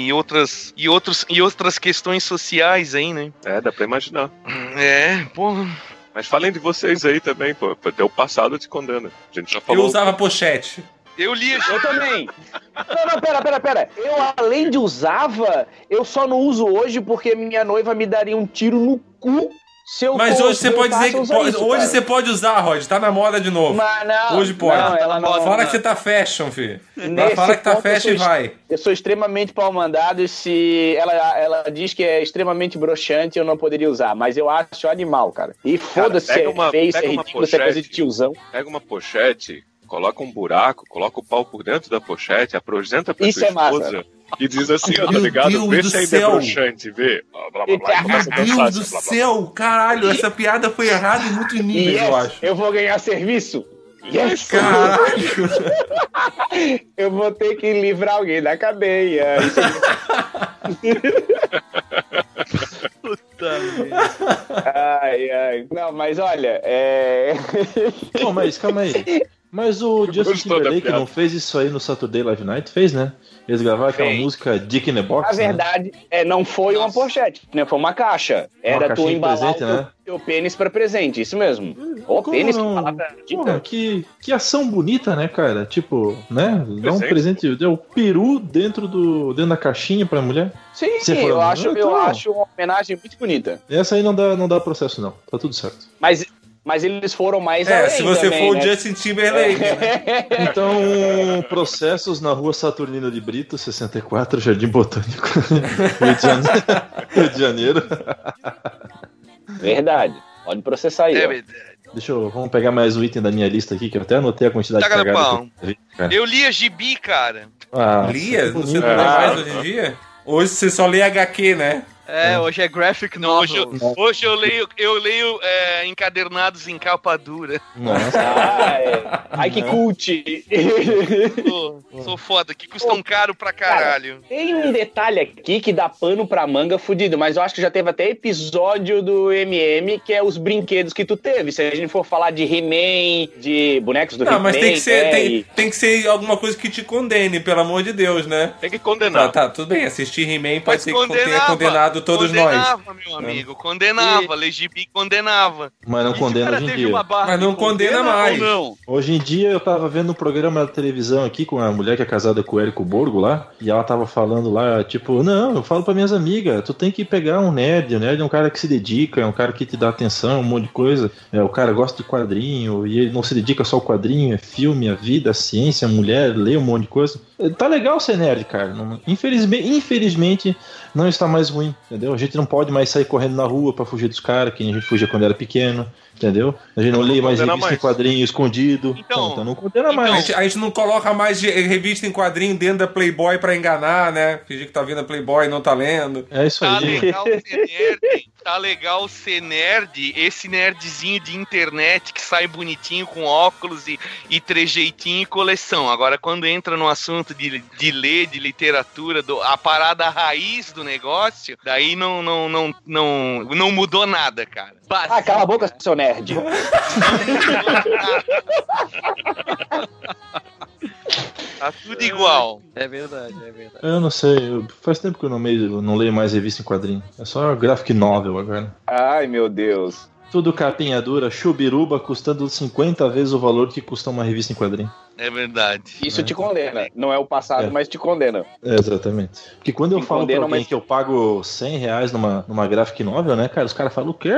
e outras e outros e outras questões sociais aí, né? É, dá pra imaginar. É, porra. Mas falem de vocês aí também, pô. Até o passado te condena. A gente já Eu falou. usava pochete. Eu li Eu também. Não, não, pera, pera, pera. Eu, além de usava, eu só não uso hoje porque minha noiva me daria um tiro no cu eu Mas for- hoje você pode dizer que usar pode- isso, hoje cara. você pode usar, Rod. Tá na moda de novo. Mas não, Hoje pode. Não, ela não. Fala que você tá fashion, filho. Falar que tá fashion e sou vai. Eu sou extremamente pau mandado e se ela, ela diz que é extremamente broxante, eu não poderia usar. Mas eu acho animal, cara. E foda-se, pega é uma- feio, isso é pega uma ridículo, isso é coisa de tiozão. Pega uma pochete, coloca um buraco, coloca o pau por dentro da pochete, apresenta pra Isso sua é massa. E diz assim, ó, tá ligado? Deus Vê do se ainda é céu. broxante, vê. Blá, blá, blá, blá, começa a Meu dançar, Deus do assim, blá. céu, caralho, essa piada foi errada em muitos níveis, Yes, eu acho. eu vou ganhar serviço. Yes! Caralho. (laughs) Eu vou ter que livrar alguém da cadeia. Puta merda. Ai, ai. Não, mas olha, é. (laughs) Pô, mas calma aí. Mas o Justin Timberlake não fez isso aí no Saturday Live Night? Fez, né? Eles gravaram aquela Fez. música Dick in the Box, Na né? verdade, é, não foi uma pochete, né? Foi uma caixa. Era tu embalar presente, o teu, né? teu pênis pra presente, isso mesmo. Pênis, que não? palavra Porra, que, que ação bonita, né, cara? Tipo, né? Dá um Presente. deu o peru dentro, do, dentro da caixinha pra mulher. Sim, Você falou, eu acho, eu então. acho uma homenagem muito bonita. Essa aí não dá, não dá processo, não. Tá tudo certo. Mas, mas eles foram mais É, além se você também, for né? o Justin Timberlake. né? (laughs) Então, processos na rua Saturnino de Brito, 64, Jardim Botânico, (laughs) Rio de Janeiro. (laughs) Rio de Janeiro. Verdade. Pode processar aí. É verdade. Deixa eu. Vamos pegar mais um item da minha lista aqui, que eu até anotei a quantidade Taca de cagada. que eu vi, cara. Eu li a gibi, cara. Ah, Lia? Você não lê Ah. mais hoje em dia? Hoje você só lê HQ, né? É, hoje é graphic Não, hoje, novel. eu, hoje eu leio, eu leio é, encadernados em capa dura. Nossa. Ah, é. Ai, que cult. Sou, sou foda, que custam caro pra caralho. Tem um detalhe aqui que dá pano pra manga fudido, mas eu acho que já teve até episódio do MM, que é os brinquedos que tu teve. Se a gente for falar de He-Man, de bonecos do Não, He-Man, mas tem que, ser, né, tem, e- tem que ser alguma coisa que te condene, pelo amor de Deus, né? Tem que Tá, condenar. tá, tudo bem. Assistir He-Man pode Mas ser que tenha condenava, condenado todos nós. condenava, meu amigo, condenava. Legibi condenava. Mas não E condena hoje em dia. Mas não de condena ou mais. não? Hoje em dia eu tava vendo um programa da televisão aqui com a mulher que é casada com o Érico Borgo lá, e ela tava falando lá, tipo, não, eu falo pra minhas amigas, tu tem que pegar um nerd, o nerd é um cara que se dedica, é um cara que te dá atenção, um monte de coisa, é, o cara gosta de quadrinho, e ele não se dedica só ao quadrinho, é filme, a vida, a ciência, a mulher, lê um monte de coisa. É, Tá legal ser nerd, cara. Infelizmente, infelizmente não está mais ruim, entendeu? A gente não pode mais sair correndo na rua pra fugir dos caras, que a gente fugia quando era pequeno. Entendeu? A gente não, lê mais revista em mais. quadrinho escondido. Então- então não condena A mais. gente, a gente não coloca mais revista em quadrinho dentro da Playboy pra enganar, né? Fingir que tá vendo a Playboy e não tá lendo. É isso Tá aí. legal ser nerd, tá legal ser nerd, esse nerdzinho de internet que sai bonitinho com óculos e, e trejeitinho e coleção. Agora, quando entra no assunto de, de ler, de literatura, do, a parada raiz do negócio, daí não, não, não, não, não mudou nada, cara. Ah, cala a boca, seu nerd. (laughs) Tá tudo igual. É verdade, é verdade. Eu não sei, eu- faz tempo que eu não, meio, eu não leio mais revista em quadrinho. É só graphic novel agora. Ai, meu Deus. Tudo capinha dura, chubiruba, custando 50 vezes o valor que custa uma revista em quadrinho. É verdade. Isso te condena. Não é o passado, É. mas te condena. É, exatamente. Porque quando eu Me falo pra condena, alguém mas- que eu pago 100 reais numa, numa graphic novel, né, cara? Os caras falam, o quê?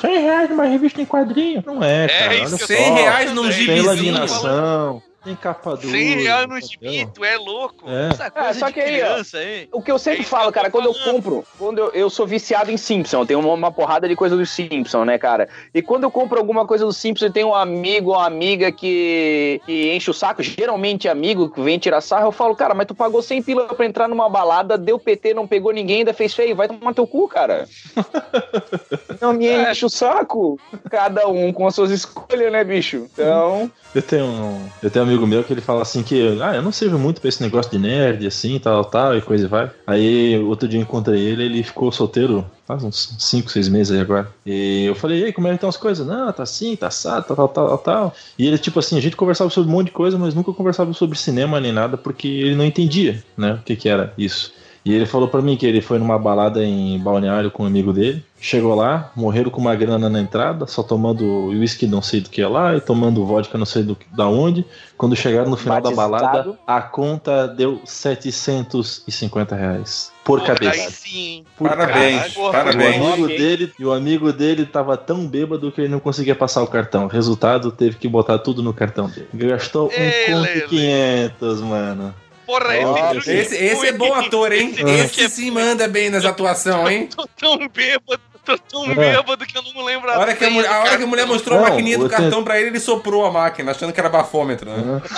100 reais numa revista em quadrinho? Não é, É cara. isso olha que eu só. 100 reais num gibizinho. laminação, tem capa dura. 100 reais no gibi, tu é louco. É. Essa coisa só de que aí, ó, criança aí. O que eu sempre É falo, eu cara, quando eu falando. compro, quando eu, eu sou viciado em Simpson, eu tenho uma, uma porrada de coisa do Simpson, né, cara? E quando eu compro alguma coisa do Simpson, eu tenho um amigo ou uma amiga que, que enche o saco, geralmente amigo que vem tirar sarro, eu falo, cara, mas tu pagou 100 pila pra entrar numa balada, deu PT, não pegou ninguém, ainda fez feio, vai tomar teu cu, cara. (laughs) não me enche o saco. Cada um com as suas escolhas, né, bicho? Então, Eu tenho, um, eu tenho um amigo meu que ele fala assim que, ah, eu não sirvo muito pra esse negócio de nerd, assim, tal, tal, e coisa e vai. Aí, outro dia eu encontrei ele, ele ficou solteiro faz uns 5, 6 meses aí agora. E eu falei, e aí, como é que estão as coisas? Não, tá assim, tá assado, tal, tal, tal, tal. E ele, tipo assim, a gente conversava sobre um monte de coisa, mas nunca conversava sobre cinema nem nada, porque ele não entendia, né, o que que era isso. E ele falou pra mim que ele foi numa balada em Balneário com um amigo dele. Chegou lá, morreram com uma grana na entrada, só tomando uísque não sei do que lá e tomando vodka não sei do, da onde. Quando chegaram no final da Batizado. balada, a conta deu 750 reais por Aí cabeça. sim. Por Parabéns, cabeça. porra, O parabéns. amigo, dele, e o amigo dele tava tão bêbado que ele não conseguia passar o cartão. Resultado, teve que botar tudo no cartão dele. Gastou um e 500, mano. Porra, esse, Esse, esse é bom ator, hein? Esse- Esse sim manda bem nas atuações, (laughs) hein? Tô tão bêbado, (laughs) tô tão É. bêbado que eu não lembro A hora que a mulher, a hora que a mulher mostrou a Não, maquininha do cartão pra ele, ele soprou a máquina, achando que era bafômetro, né? (laughs)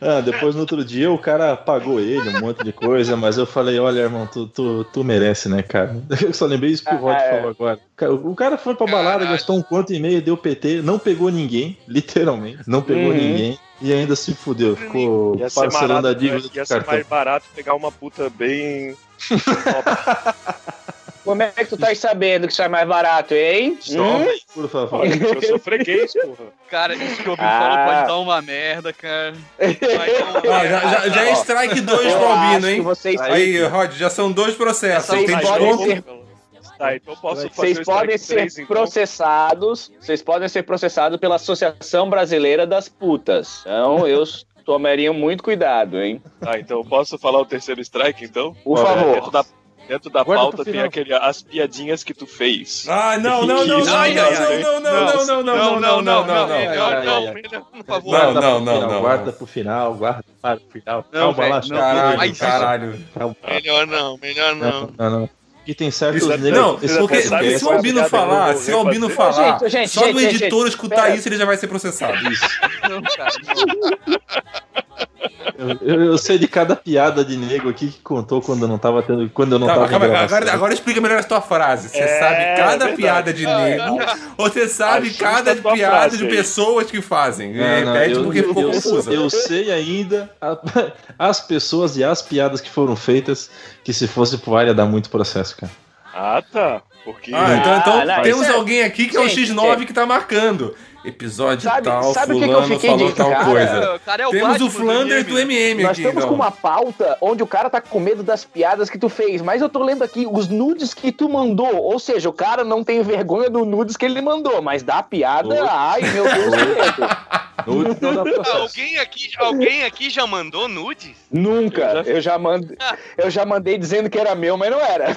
Ah, depois no outro dia o cara pagou ele um monte de coisa, mas eu falei, olha, irmão, tu, tu, tu merece, né, cara? (laughs) Eu só lembrei isso que o Rod Ah, é. falou agora. Cara, O cara foi pra balada, Caralho. gastou um conto e meio, deu PT, não pegou ninguém, literalmente, não pegou Uhum. ninguém. E ainda se fudeu, ficou Ia parcelando barato, a dívida ia do ser mais barato pegar uma puta bem. (laughs) como é que tu tá sabendo que isso é mais barato, hein? Hum? Por favor. Olha, eu sou freguês, (laughs) porra. Cara, isso que o Albin Ah. falou pode dar uma merda, cara. Uma Ó, já, já, já é strike 2 Eu pro Albino, hein? vocês, Aí, Rod, já são dois processos. Vocês Tem podem ser- Tá, então eu posso fazer vocês o podem strike ser três, então? processados. Vocês podem ser processados pela Associação Brasileira das Putas. Então eu tomaria muito cuidado, hein? Tá, então eu posso falar o terceiro strike, então? Por favor. Dentro da, dentro da Guarda pauta tem aquele, as piadinhas que tu fez. Ah, não, não, não, não, não, não, não, não, não, não, não, não, não, não. Melhor melhor, por favor. Não, Guarda não, pro não, final, não. Guarda pro final, guarda para o final. Não, Calma lá, não, Caralho, caralho. Melhor não, melhor não. Não, não, não. Que tem certos Isso, negros- não, esse porque sabe se o Albino eu falar, se o Albino falar, Gente, gente, só do gente, editor gente, escutar pera. isso, ele já vai ser processado. Isso. Não, cara. Eu, eu- eu sei de cada piada de nego aqui que contou quando não tava tendo, quando eu não Calma, tava calma, agora, agora explica melhor a tua frase. Você É, sabe cada verdade. piada de nego, ou você sabe cada piada frase de aí. pessoas que fazem. Não, não, Repete eu, porque eu- ficou eu- confusa. eu sei ainda a- (laughs) as pessoas e as piadas que foram feitas que se fosse pro ar ia dar muito processo, cara. Ah, tá. Porque. Ah, então, então Ah, não, temos é- alguém aqui que é o Gente, X9 que tá marcando. Episódio Sabe- tal, sabe o que que eu fulano fiquei falou de tal cara? coisa. Cara é o Temos Batman o Flanders do do MM Nós aqui. estamos então. com uma pauta onde o cara tá com medo das piadas que tu fez, mas eu tô lendo aqui os nudes que tu mandou. Ou seja, o cara não tem vergonha do nudes que ele mandou, mas da piada, Oi. ai meu Deus do céu. (laughs) Dá alguém, aqui, alguém aqui já mandou nudes? Nunca. Eu já, mandei, eu já mandei dizendo que era meu, mas não era. (laughs)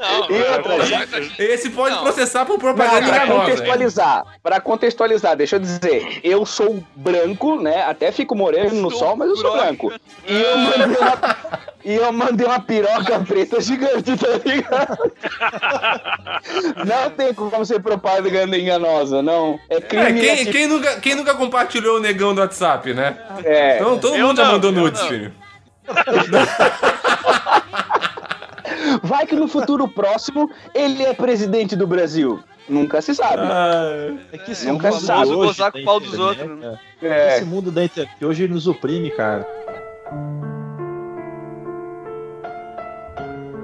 Não, E outra, já- Esse pode Não. processar por propaganda pra contextualizar, pra contextualizar, deixa eu dizer, eu sou branco, né? Até fico moreno no sol, mas eu sou branco. E eu mandei uma, e eu mandei uma piroca preta gigante, tá ligado? Não tem como ser propaganda enganosa, não. É É, crime. quem, assim- quem nunca, quem nunca compartilhou o negão do WhatsApp, né? É. Então todo Eu mundo já mandou nudes, filho. Vai que no futuro próximo ele é presidente do Brasil. Nunca se sabe. Ah, É que esse Nunca mundo sabe. Gozar com o pau dos internet, outros, né? é, É. Esse mundo da internet hoje nos oprime, cara.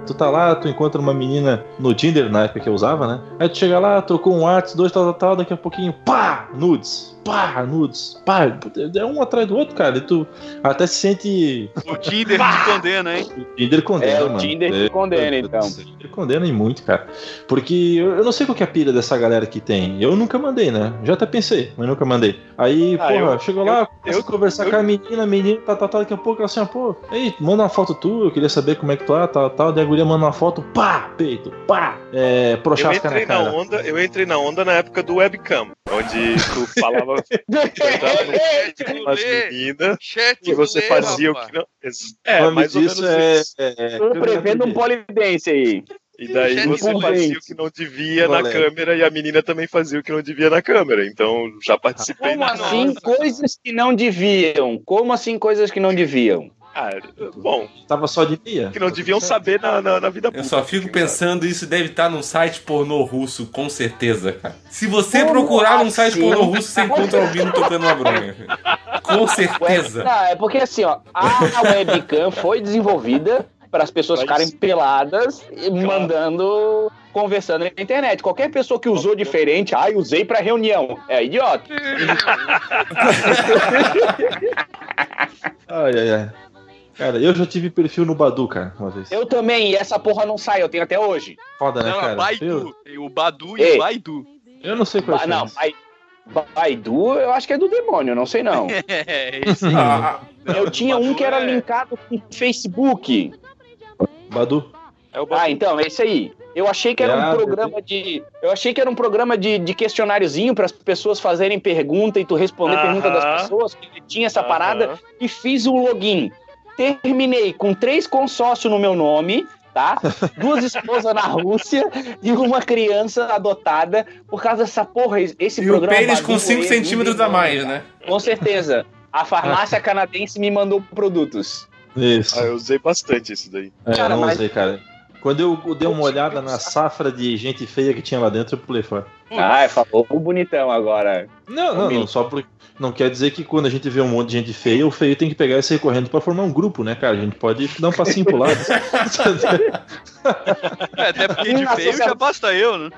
Tu tá lá, tu encontra uma menina no Tinder, na época que eu usava, né? Aí tu chega lá, trocou um WhatsApp, dois, tal, tal, tal, daqui a pouquinho, pá, nudes, pá, nudes, pá, é um atrás do outro, cara, e tu até se sente... O Tinder te condena, hein? O Tinder condena, É, o mano. Tinder te condena, então. O Tinder condena e muito, cara. Porque eu, eu não sei qual que é a pira dessa galera que tem. Eu nunca mandei, né? Já até pensei, mas nunca mandei. Aí, Ah, porra, eu- chegou lá, começa eu- a conversar eu- com a menina, a menina, tá, tá, tá, daqui a pouco ela assim, pô, ei, manda uma foto tua, eu queria saber como é que tu tá, tal, tal. Daí a guria manda uma foto, pá, peito, pá, é, Eu prochasca na cara. onda, eu entrei na onda na época do webcam, onde tu falava no (laughs) chat com as Lê. meninas Chat e você lê, fazia o que não. É, ou disso menos é, isso. é, Tô prevendo um polidense aí. E daí Chat você fazia o que não devia na Valeu. câmera e a menina também fazia o que não devia na câmera. Então já participei. Como assim coisas que não deviam? Como assim coisas que não deviam? Ah, bom, Tava só de meia. que não deviam saber na, na, na vida eu só fico pensando, isso deve estar num site pornô russo, com certeza, cara. Se você Como procurar num site assim? pornô (laughs) russo, você encontra o Albino tocando uma bronha. Com certeza. Não, é porque assim, ó, a webcam foi desenvolvida para as pessoas ficarem peladas e mandando, conversando na internet. Qualquer pessoa que usou diferente, ai, usei para reunião, é idiota. (laughs) Ai, ai, ai. Cara, eu já tive perfil no Badu, cara, uma vez. Eu também, e essa porra não sai, eu tenho até hoje. Foda, né, Não, é cara? Baidu. Tem o Badu e Ei. o Baidu. eu não sei qual é Ba a não, diferença. Bai- Baidu, eu acho que é do demônio, não sei não. (laughs) É, isso aí. Ah, Eu tinha um que era Badu é- linkado com Facebook. Badu. É o Ah, então, esse aí. Eu achei que era Ah, um programa de. Eu achei que era um programa de, de questionáriozinho para as pessoas fazerem pergunta e tu responder Aham. pergunta das pessoas. que Tinha essa parada Aham. e fiz o login. Terminei com três consórcios no meu nome, tá? (laughs) Duas esposas na Rússia e uma criança adotada por causa dessa porra. Esse e o programa. pênis Badu com 5 é do centímetros a mais, né? Com certeza. A farmácia (laughs) canadense me mandou produtos. Isso. Ah, eu usei bastante isso daí. É, Cara, eu não mas- usei, cara. Quando eu dei uma olhada na safra de gente feia que tinha lá dentro, eu pulei fora. Ah, falou o bonitão agora. Não, não, não, só porque. Não quer dizer que quando a gente vê um monte de gente feia, o feio tem que pegar e sair correndo pra formar um grupo, né, cara? A gente pode dar um passinho pro lado. (laughs) É, até porque de feio já associação- basta eu, né?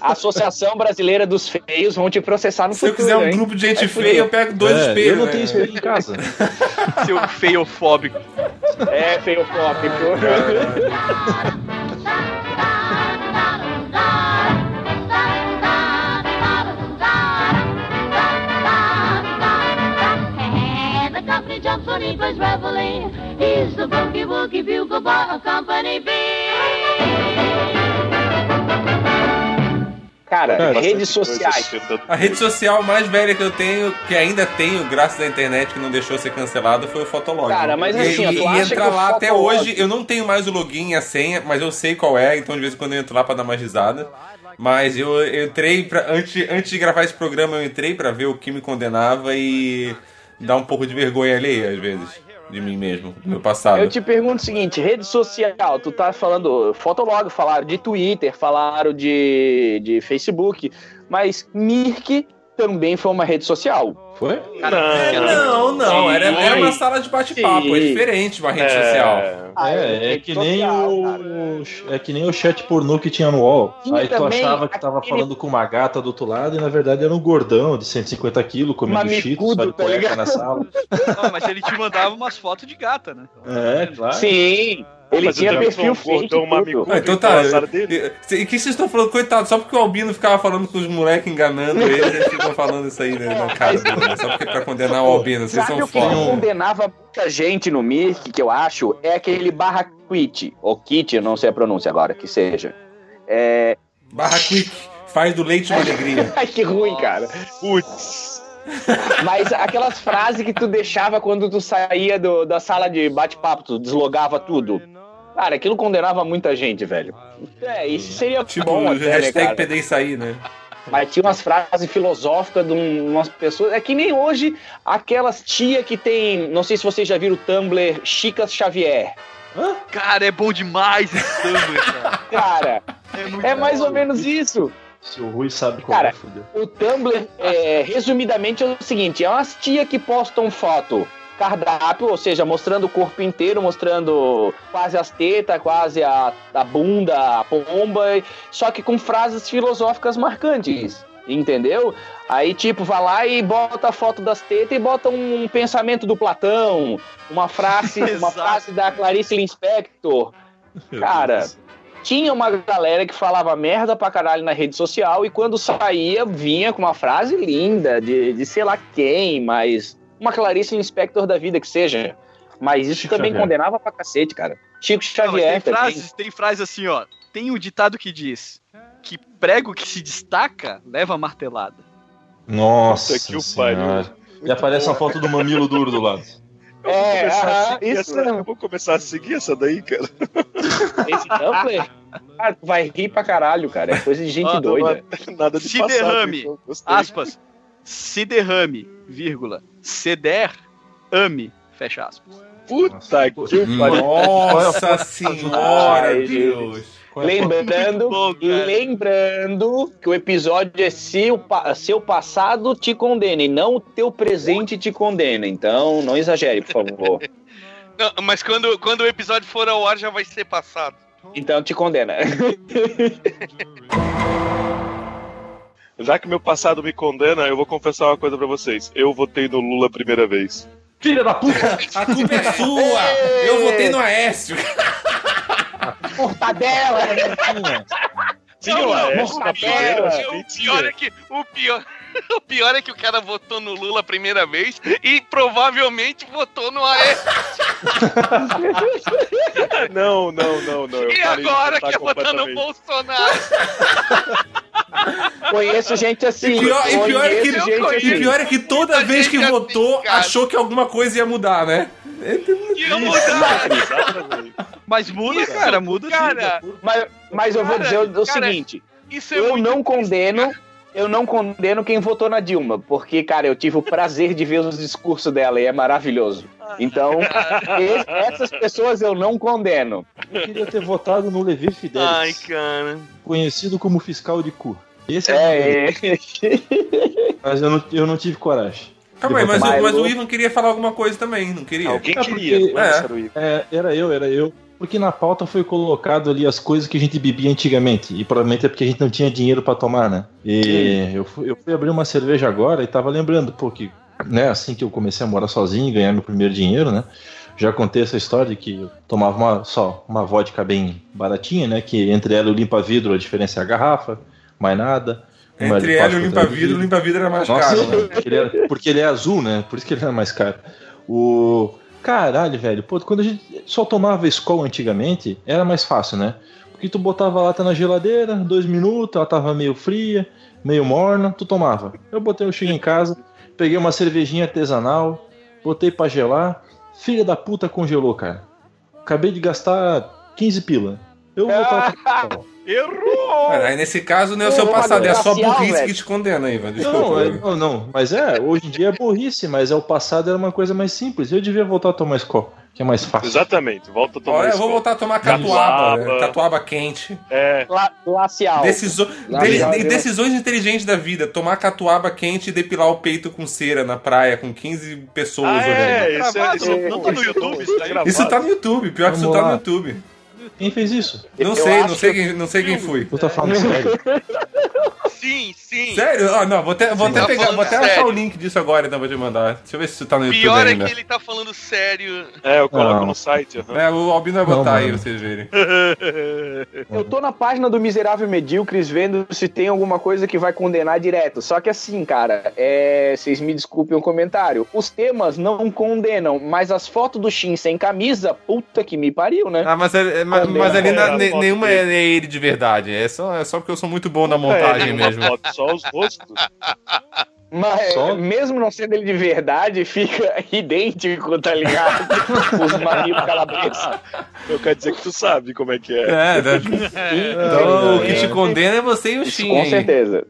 A Associação Brasileira dos Feios vão te processar no Se eu futuro, quiser um hein? grupo de gente Vai feia, eu pego dois É, espelhos. eu não né? tenho espelho em casa. (laughs) Seu feiofóbico. É, feiofóbico. (laughs) jumps when he plays reveille. He's the boogie woogie bugle boy of Company B. Cara, Cara, redes sociais. A rede social mais velha que eu tenho, que ainda tenho, graças à internet que não deixou ser cancelada, foi o Fotolog. Cara, mas assim, e, tu e acha entrar que o lá até Fotolog- hoje, eu não tenho mais o login e a senha, mas eu sei qual é, então de vez em quando eu entro lá pra dar uma risada. Mas eu, eu entrei pra, antes, antes de gravar esse programa, eu entrei pra ver o que me condenava e dar um pouco de vergonha alheia, às vezes, de mim mesmo, do meu passado. Eu te pergunto o seguinte, rede social, tu tá falando Fotolog, falaram de Twitter, falaram de, de Facebook, mas Mirk também foi uma rede social. Foi? É, não, não, era, era uma sala de bate-papo, é diferente uma rede É, social. É, é rede que nem o. É que nem o chat pornô que tinha no UOL. Aí tu achava que tava aquele- falando com uma gata do outro lado e na verdade era um gordão de 150 quilos comendo Mamicudo, cheetos, só de tá cueca na sala. Não, mas ele te mandava umas fotos de gata, né? É, claro. Sim, ele Mas tinha perfil um tudo. mamicudo. Ah, então tá. dele. E e que vocês estão falando, coitado, só porque o Albino ficava falando com os moleques enganando eles, eles ficam falando isso aí né, na (laughs) cara dele, né? Só porque pra condenar o Albino, vocês Sabe são o que foda. condenava muita gente no Mirk, que eu acho, é aquele barra quit, ou kit, eu não sei a pronúncia agora, que seja. É... Barra Quick, faz do leite uma alegria. (laughs) Ai, que ruim, cara. Putz. Mas aquelas frases que tu deixava quando tu saía do- da sala de bate-papo, tu deslogava tudo. Cara, aquilo condenava muita gente, velho. É, isso seria Tipo, bom até, né, hashtag cara? pedei sair, né? Mas tinha umas frases filosóficas de um- umas pessoas. É que nem hoje aquelas tia que tem. Não sei se vocês já viram o Tumblr Chicas Xavier. Cara, é bom demais esse Tumblr, cara. (laughs) Cara, É, é mais ou menos isso. Se o Rui sabe qual Cara, é. O Tumblr, é, resumidamente, é o seguinte: é umas tia que postam foto cardápio, ou seja, mostrando o corpo inteiro, mostrando quase as tetas, quase a, a bunda, a pomba, só que com frases filosóficas marcantes. Entendeu? Aí, tipo, vai lá e bota a foto das tetas e bota um pensamento do Platão, uma frase, (laughs) uma frase da Clarice Lispector. Cara, tinha uma galera que falava merda pra caralho na rede social e quando saía vinha com uma frase linda de, de sei lá quem, mas uma Clarice Inspector da vida que seja. Mas isso Chico também Xavier. condenava pra cacete, cara. Chico Não, Xavier tem também. frases, tem frases assim, ó. Tem um ditado que diz que prego que se destaca leva martelada. Nossa Puta que o senhora. E aparece uma foto do mamilo duro do lado. (laughs) Eu vou É, a seguir isso essa- vou começar a seguir essa daí, cara. (laughs) Esse Tumblr, cara, tu vai rir pra caralho, cara. É coisa de gente doida. Nada de Se passado, derrame. então. Aspas. Se derrame, vírgula. Se der, ame. Fecha aspas. Puta que pariu. Nossa senhora, Ai, Deus. Lembrando, bom, lembrando que o episódio é se o seu passado te condena e não o teu presente te condena. Então, não exagere, por favor. (laughs) Não, mas quando, quando o episódio for ao ar já vai ser passado. Então te condena. (laughs) Já que meu passado me condena, eu vou confessar uma coisa pra vocês. Eu votei no Lula a primeira vez. Filha da puta! A culpa é sua! Eu votei no Aécio. Mortadela! Sim, Não, o Aécio o na pior, primeira, é- o mentira. pior é que o pior, (laughs) o pior é que o cara votou no Lula a primeira vez e provavelmente votou no Aécio. (laughs) Não, não, não, não. eu E agora quer votar no. Bolsonaro. (laughs) Conheço gente assim. E pior, e pior é que, conheço gente conheço. e assim. pior é que toda Muita vez que gente votou, assim, achou que alguma coisa ia mudar, né? Ia mudar. Mas muda, Isso, cara, muda Cara, Mas, mas eu vou dizer o, seguinte: isso é eu não condeno. Eu não condeno quem votou na Dilma, porque, cara, eu tive o prazer de ver os discursos dela e é maravilhoso. Então, es- (laughs) essas pessoas eu não condeno. Eu queria ter votado no Levi Fidelis, Ai, cara. conhecido como fiscal de cu. Esse é, É, é. Mas eu não, eu não tive coragem. Calma aí, mas, Mas o, mas o- Ivan queria falar alguma coisa também, não queria? Alguém porque- queria, é. É, era eu, era eu. Porque na pauta foi colocado ali as coisas que a gente bebia antigamente. E provavelmente é porque a gente não tinha dinheiro pra tomar, né? E eu fui, eu fui abrir uma cerveja agora e tava lembrando, pô, que né, assim que eu comecei a morar sozinho, ganhar meu primeiro dinheiro, né? Já contei essa história de que eu tomava uma, só uma vodka bem baratinha, né? Que entre ela e o limpa-vidro a diferença é a garrafa, mais nada. Uma Entre ela e o limpa-vidro, o limpa-vidro era mais Nossa, caro. né? porque, ele era, porque ele é azul, né? Por isso que ele era mais caro. O. Caralho, velho. Pô, quando a gente só tomava Skol antigamente, era mais fácil, né? Porque tu botava a lata na geladeira, dois minutos, ela tava meio fria, meio morna, tu tomava. Eu botei, eu cheguei em casa, peguei uma cervejinha artesanal, botei pra gelar. Filha da puta congelou, cara. Acabei de gastar 15 pila. Eu vou botar. (laughs) Errou! Cara, aí nesse caso não é o seu passado, é racial, burrice velho. que te condena, Ivan. Desculpa. Não, é- Ivan. não, não, mas é, hoje em dia é burrice, mas é o passado era uma coisa mais simples. Eu devia voltar a tomar Skol, que é mais fácil. Exatamente, volta a tomar Olha, eu vou voltar a tomar catuaba, Catuaba. catuaba quente. É, Gla- Glacial. Decisões, Glacial, de- viu? decisões inteligentes da vida. Tomar catuaba quente e depilar o peito com cera na praia com 15 pessoas ah, olhando. é, isso é, isso é- não tá no é YouTube, isso é gravado. Isso tá no YouTube, pior que isso Vamos tá no lá. YouTube. Quem fez isso? Não Eu sei, não sei, que- quem, não sei quem foi. Tu tá falando sério? (laughs) Sim, sim. Sério? Ah, não, vou até, vou até, Tá pegar, vou até achar o link disso agora, então vou te mandar. Deixa eu ver se tá no YouTube Pior é ainda. que ele tá falando sério. É, eu coloco Não. no site. aham. É, o Albino vai Não, botar aí, mano. vocês verem. (laughs) Eu tô na página do Miserável Medíocres vendo se tem alguma coisa que vai condenar direto. Só que assim, cara, é... vocês me desculpem o comentário. Os temas não condenam, mas as fotos do Shin sem camisa, puta que me pariu, né? Ah, mas, é- é- mas, mas ali na- É, nenhuma é, é ele de verdade. É só, é só porque eu sou muito bom na É, montagem (laughs) mesmo. Bota Só os rostos. Mas Só- mesmo não sendo ele de verdade, fica (laughs) idêntico, tá ligado? (laughs) Os maridos calabresa. Eu quero dizer que tu sabe como é que é. É, né? (laughs) Então o que te condena é você e o Shin. Com certeza.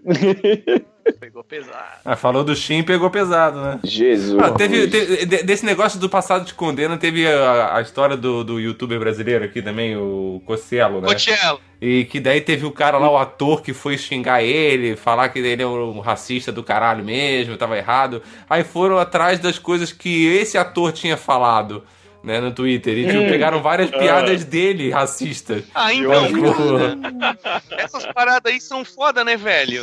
Pegou pesado. Ah, falou do Shin pegou pesado, né? Jesus. Ah, teve, teve- de- desse negócio do passado te condena, teve a, a história do, do youtuber brasileiro aqui também, o Cossielo, né? Coachella. E que daí teve o cara lá, o ator, que foi xingar ele, falar que ele é um racista do caralho mesmo, tava errado. Aí foram atrás das coisas que esse ator tinha falado, né, no Twitter. E tipo, pegaram várias piadas dele racistas. Ah, Eu então, acho cara, essas paradas aí são foda, né, velho?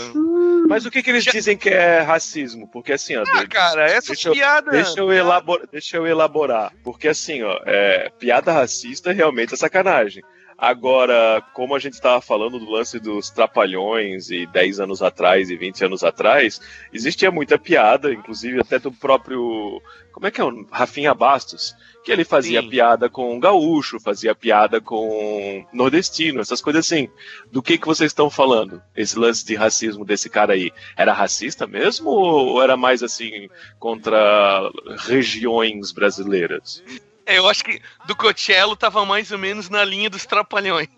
Mas o que, que eles dizem que é racismo? Porque assim, ó. Ah, cara, essas Deixa eu- piadas. Deixa eu, elabor- deixa eu elaborar. Porque assim, ó, é, piada racista realmente é sacanagem. Agora, como a gente estava falando do lance dos trapalhões e 10 anos atrás e 20 anos atrás, existia muita piada, inclusive até do próprio. Como é que é? o Rafinha Bastos. Que ele fazia Sim. piada com gaúcho, fazia piada com nordestino, essas coisas assim. Do que, que vocês estão falando? Esse lance de racismo desse cara aí. Era racista mesmo ou era mais assim contra regiões brasileiras? É, eu acho que do Coachella tava mais ou menos na linha dos trapalhões.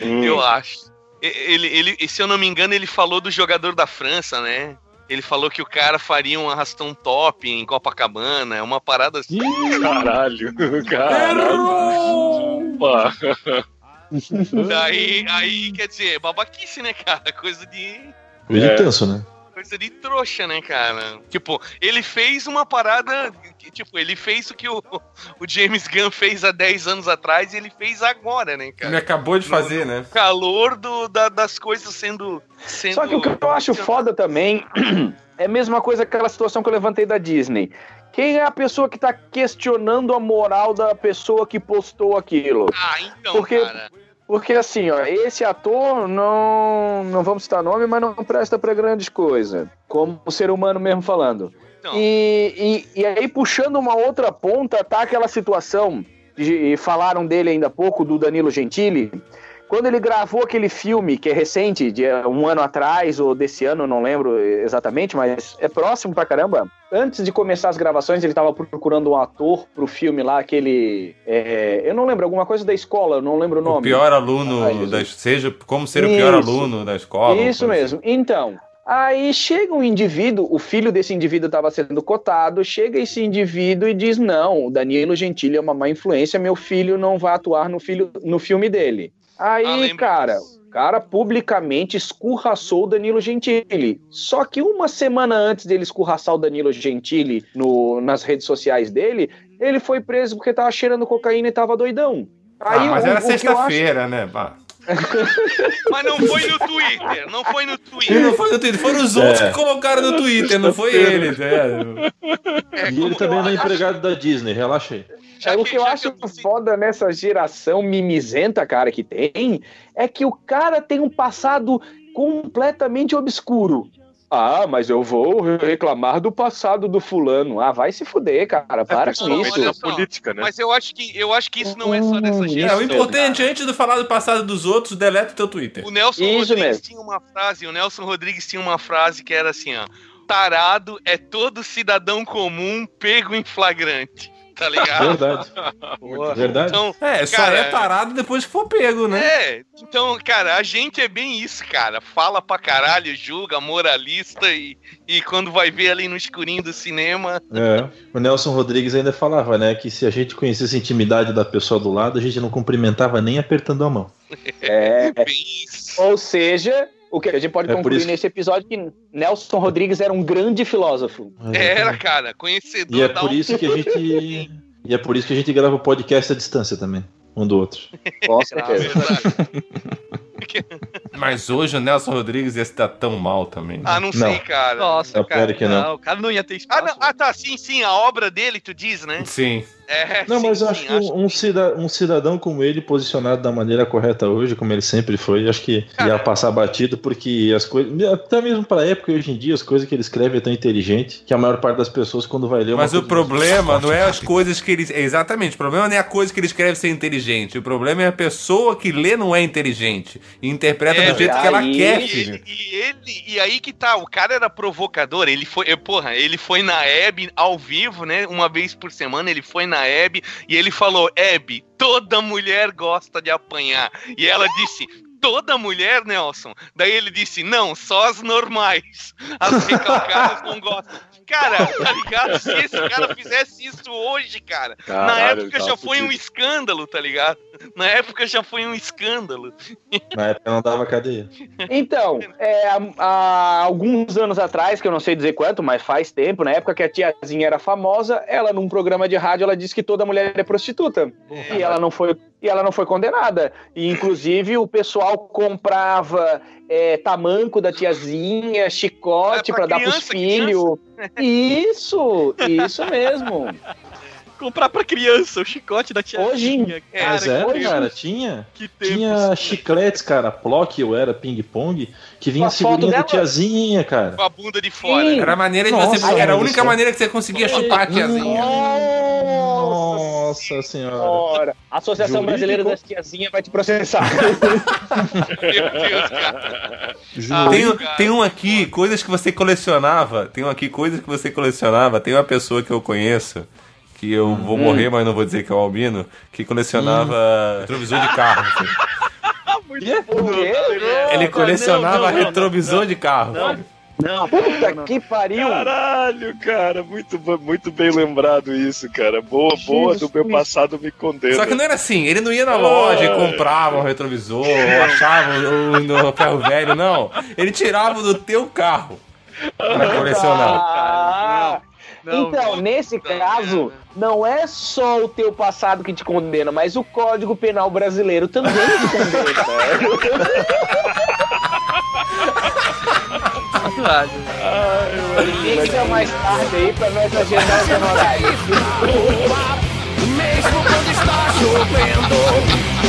Hum. Eu acho. E- Ele, ele, se eu não me engano, ele falou do jogador da França, né? Ele falou que o cara faria um arrastão top em Copacabana, é uma parada assim. Caralho, (laughs) caralho. Opa. Daí, aí, quer dizer, babaquice, né, cara? Coisa de. Vídeo É. tenso, né? Coisa de trouxa, né, cara? Tipo, ele fez uma parada. que, Tipo, ele fez o que o, o James Gunn fez há 10 anos atrás e ele fez agora, né, Ele cara? acabou de fazer, né? Calor do, da- das coisas sendo. sendo Só que o que eu acho foda também (clears throat) é a mesma coisa que aquela situação que eu levantei da Disney. Quem é a pessoa que tá questionando a moral da pessoa que postou aquilo? Ah, então, Porque- cara. Porque assim, ó, esse ator não, não vamos citar nome, mas não presta pra grandes coisas, como o ser humano mesmo falando. Então, E, e, e aí puxando uma outra ponta, tá aquela situação de falaram dele ainda há pouco do Danilo Gentili, quando ele gravou aquele filme que é recente, de um ano atrás ou desse ano, não lembro exatamente, mas é próximo pra caramba. Antes de começar as gravações, ele tava procurando um ator pro filme lá, aquele. é, eu não lembro, alguma coisa da escola, eu não lembro o nome. O pior aluno, Jesus. da, seja como ser o pior Isso. aluno da escola. Isso mesmo. Então, aí chega um indivíduo, o filho desse indivíduo estava sendo cotado, chega esse indivíduo e diz: Não, o Danilo Gentili é uma má influência, meu filho não vai atuar no, filho, no filme dele. Ah, Aí, lembro cara, o cara publicamente escurraçou o Danilo Gentili. Só que uma semana antes dele escurraçar o Danilo Gentili no, nas redes sociais dele, ele foi preso porque tava cheirando cocaína e tava doidão. Ah, mas o- era o que eu acho- sexta-feira, né? Pá. (laughs) Mas não foi no Twitter, não foi no Twitter. não foi no Twitter, foram os outros É. que colocaram no Twitter, não foi ele. né? É, E ele também não é empregado da Disney, relaxa aí. já É, o que eu já acho eu- foda nessa geração mimizenta, cara, que tem, é que o cara tem um passado completamente obscuro. Ah, mas eu vou reclamar do passado do fulano. Ah, vai se fuder, cara. Para com isso. olha É só. política, né? Mas eu acho que eu acho que isso não é só dessa Hum, É, geração. o importante, antes de falar do passado dos outros, deleta o teu Twitter. O Nelson Isso Rodrigues mesmo. tinha uma frase, o Nelson Rodrigues tinha uma frase que era assim, ó. Tarado é todo cidadão comum pego em flagrante. Tá ligado? Verdade. (laughs) Verdade. Então, É, só Cara, é tarado depois que for pego, né? é, então, cara, a gente é bem isso, cara. Fala pra caralho, julga, moralista e, e quando vai ver ali no escurinho do cinema. É. O Nelson Rodrigues ainda falava, né, que se a gente conhecesse a intimidade da pessoa do lado, a gente não cumprimentava nem apertando a mão. (laughs) É. Bem isso. Ou seja, o que a gente pode É concluir nesse episódio é que Nelson Rodrigues era um grande filósofo. Era, cara, conhecedor E é da por isso que a gente. E é por isso que a gente grava o podcast à distância também, um do outro. Ah, certeza. verdade. Mas hoje o Nelson Rodrigues ia dar tão mal também. Ah, não sei, Não. cara. Nossa, Eu cara. quero que não. O cara não ia ter Ah, espaço. não, ah, tá, sim, sim, a obra dele, tu diz, né? Sim. É, Não, sim, mas eu sim, acho que um, um cida- um cidadão como ele, posicionado da maneira correta hoje, como ele sempre foi, acho que ia passar batido, porque as coisas. Até mesmo pra época, hoje em dia, as coisas que ele escreve é tão inteligente que a maior parte das pessoas, quando vai ler. é Mas o problema não é as coisas que ele. Exatamente, o problema não é a coisa que ele escreve ser inteligente. O problema é a pessoa que lê não é inteligente. E interpreta É, do jeito que ela Aí- quer, E filho. e ele- e aí que tá, o cara era provocador, ele foi, porra, ele foi na Hebe ao vivo, né? Uma vez por semana ele foi na Hebe e ele falou: Hebe, toda mulher gosta de apanhar. E ela disse. Toda mulher, Nelson. Daí ele disse: Não, só as normais. As recalcadas não gostam. Cara, tá ligado? Se esse cara fizesse isso hoje, cara, na Caralho, época ele já foi um escândalo, tá ligado? Na época já foi um escândalo. Na época não dava cadeia. Então, é, há, alguns anos atrás, que eu não sei dizer quanto, mas faz tempo, na época que a tiazinha era famosa, ela num programa de rádio ela disse que toda mulher é prostituta. E ela não foi e ela não foi condenada. E inclusive o pessoal comprava é, tamanco da tiazinha, chicote É, pra dar pros criança, filhos. Isso, isso mesmo. (laughs) Comprar pra criança o chicote da tia. Hoje em- cara, Mas era, hoje- cara, tinha. que. Tinha chicletes, cara, Plock ou era ping-pong, que vinha a figurinha foto da tiazinha, cara. Com a bunda de fora. Sim. Era a maneira de Nossa, você. Era a única maneira que você conseguia chupar a tiazinha. Nossa senhora. Ora, a Associação Jurídico? Brasileira das Tiazinhas vai te processar. (laughs) Meu Deus, cara. Tem, um- cara. tem um aqui, coisas que você colecionava. Tem um aqui, coisas que você colecionava. Tem uma pessoa que eu conheço, que eu vou Hum. morrer, mas não vou dizer que é o Albino, que colecionava retrovisor de carro. assim. (laughs) Por quê? Ele colecionava não, não, não. retrovisor de carro. Não, Puta que pariu! Caralho, cara, muito, muito bem lembrado isso, cara. Boa, boa do meu passado me condena. Só que não era assim, ele não ia na loja e comprava um retrovisor, ou achava um no ferro velho, não. Ele tirava do teu carro pra colecionar. Ah, Não, então, não, nesse não, caso, não é só o teu passado que te condena, mas o Código Penal brasileiro também te condena. caralho. Liga mais tarde aí pra nós agendar os honorários. Mesmo quando está chovendo,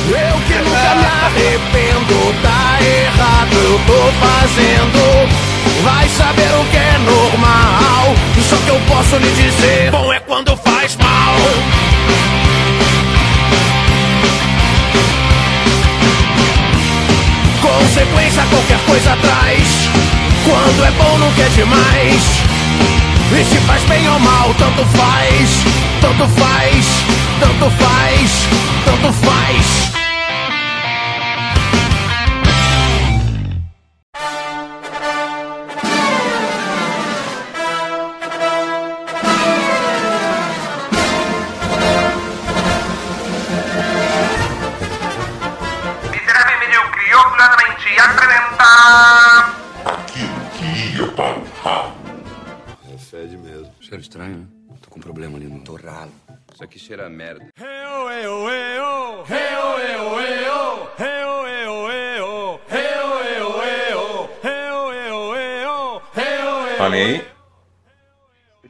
eu que nunca me arrependo. Tá errado, eu tô fazendo. Vai saber o que é normal. Só que eu posso lhe dizer: bom é quando faz mal. Consequência qualquer coisa traz. Quando é bom, nunca é demais. E se faz bem ou mal, tanto faz, tanto faz, tanto faz, tanto faz. Isso aqui cheira a merda. Falem aí.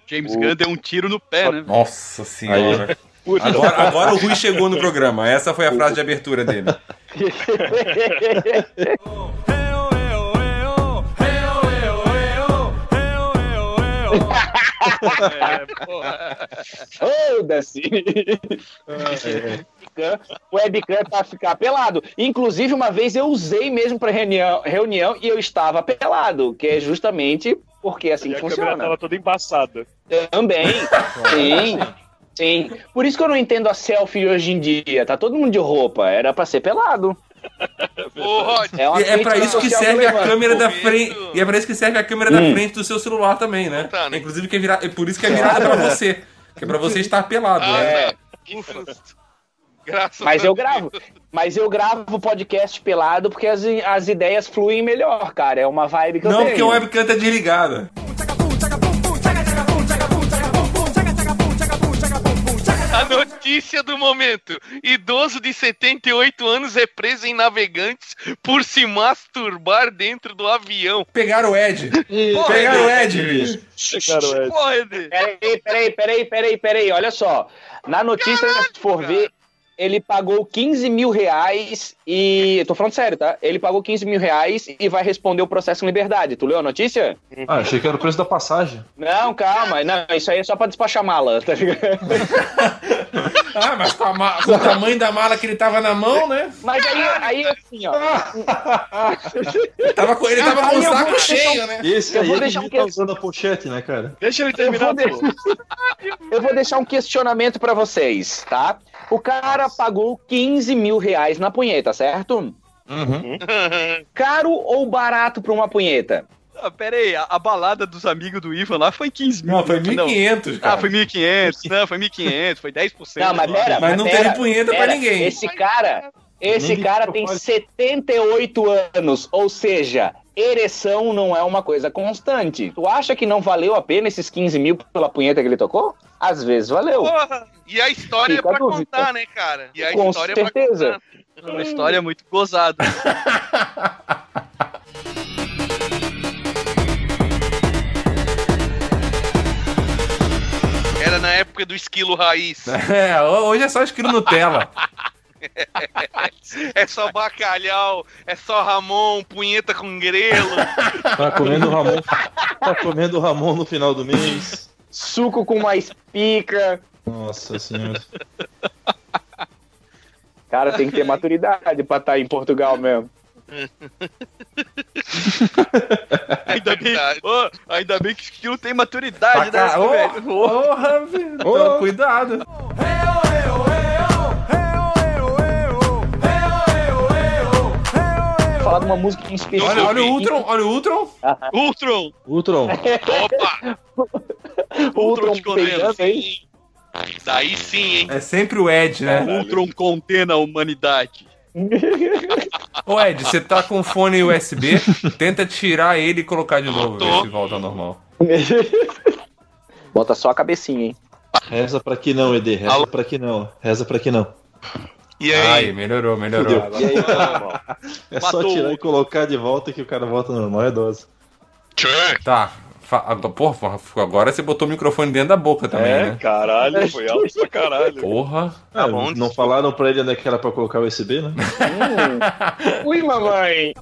James Gunn deu um tiro no pé, né? Nossa senhora. Agora, agora o Rui chegou no programa. Essa foi a frase de abertura dele. É, porra. Foda-se! O webcam pra ficar pelado. Inclusive, uma vez eu usei mesmo pra reunião, reunião e eu estava pelado, que é justamente porque é assim E que a funciona. tava toda embaçada. Também. Sim. Sim. Por isso que eu não entendo a selfie hoje em dia. Tá todo mundo de roupa. Era pra ser pelado. Ô, Rod, É, E é pra crítica isso que serve a câmera da frente. E é pra isso que serve a câmera da frente do seu celular também, né? Tá, né? Inclusive que é, vira... é por isso que é virada pra você. Que é pra você estar pelado, Ah, né? É. que susto. Graças Mas a eu Deus. gravo. Mas eu gravo podcast pelado porque as, as ideias fluem melhor, cara. É uma vibe que eu Não, tenho. porque o webcam tá desligada. Notícia do momento: idoso de 78 anos é preso em navegantes por se masturbar dentro do avião. Pegaram o Ed. Pegaram o Ed, bicho. Porra, Ed. Peraí, peraí, peraí, peraí, peraí. Olha só. Na notícia, se for ver, ele pagou 15 mil reais e. Tô falando sério, tá? Ele pagou 15 mil reais e vai responder o processo em liberdade. Tu leu a notícia? Ah, achei que era o preço da passagem. Não, calma. Não, isso aí é só pra despachar mala, tá ligado? (laughs) Ah, mas com, ma- com o tamanho da mala que ele tava na mão, né? Mas aí, aí assim, ó. Ele tava com, ele tava com o eu saco vou- cheio, né? Esse Eu aí vou que deixar um devia tá usando a pochete, né, cara? Deixa ele Eu terminar, vou, de- eu vou deixar um questionamento pra vocês, tá? O cara pagou 15 mil reais na punheta, certo? Uhum. Caro ou barato pra uma punheta? Ah, pera aí, a, a balada dos amigos do Ivan lá foi 15 mil. Não, foi não. 1.500, cara. Ah, foi 1.500. Não, foi 1.500, foi 10%. Não, mas pera, Mas não pera, teve punheta pra ninguém. Esse cara, esse Nem cara tem propósito. 78 anos, ou seja, ereção não é uma coisa constante. Tu acha que não valeu a pena esses 15 mil pela punheta que ele tocou? Às vezes valeu. Porra, e a história Fica é pra dúvida. contar, né, cara? E a Com história é certeza. pra contar. Uma história muito gozada. (laughs) na época do esquilo raiz. (laughs) É, hoje é só escrito Nutella. (laughs) É só bacalhau, é só Ramon, punheta com grelo. (laughs) Tá comendo Ramon. Tá comendo Ramon no final do mês. Suco com mais pica. Nossa senhora. Cara, tem que ter maturidade pra estar em Portugal mesmo. (laughs) Ainda bem. Ô, ainda bem que esquilo tem maturidade, né, Ô, velho? Porra, velho. Então, Cuidado. Vou falar de uma música em específico. Olha, olha o Ultron, olha o Ultron. (laughs) Ultron! Ultron. Opa! O Ultron te condena. peidando aí. Daí sim, hein? É sempre o Ed, né? Ultron condena a humanidade. Ô Ed, você tá com fone USB, tenta tirar ele e colocar de novo, ver se volta ao normal. Bota só a cabecinha, hein? Reza pra que não, Ed. Reza Alô? pra que não. Reza pra que não. E aí? Aí, melhorou, melhorou. E aí, irmão? É só Matou tirar o- e colocar de volta que o cara volta ao normal, é dose. Tá. Ah, Porra, agora você botou o microfone dentro da boca também, É, né? caralho, foi alto pra caralho. Porra. Ah, bom, não falaram pra ele onde é que era pra colocar o USB, né? Hum. (laughs) Ui, mamãe.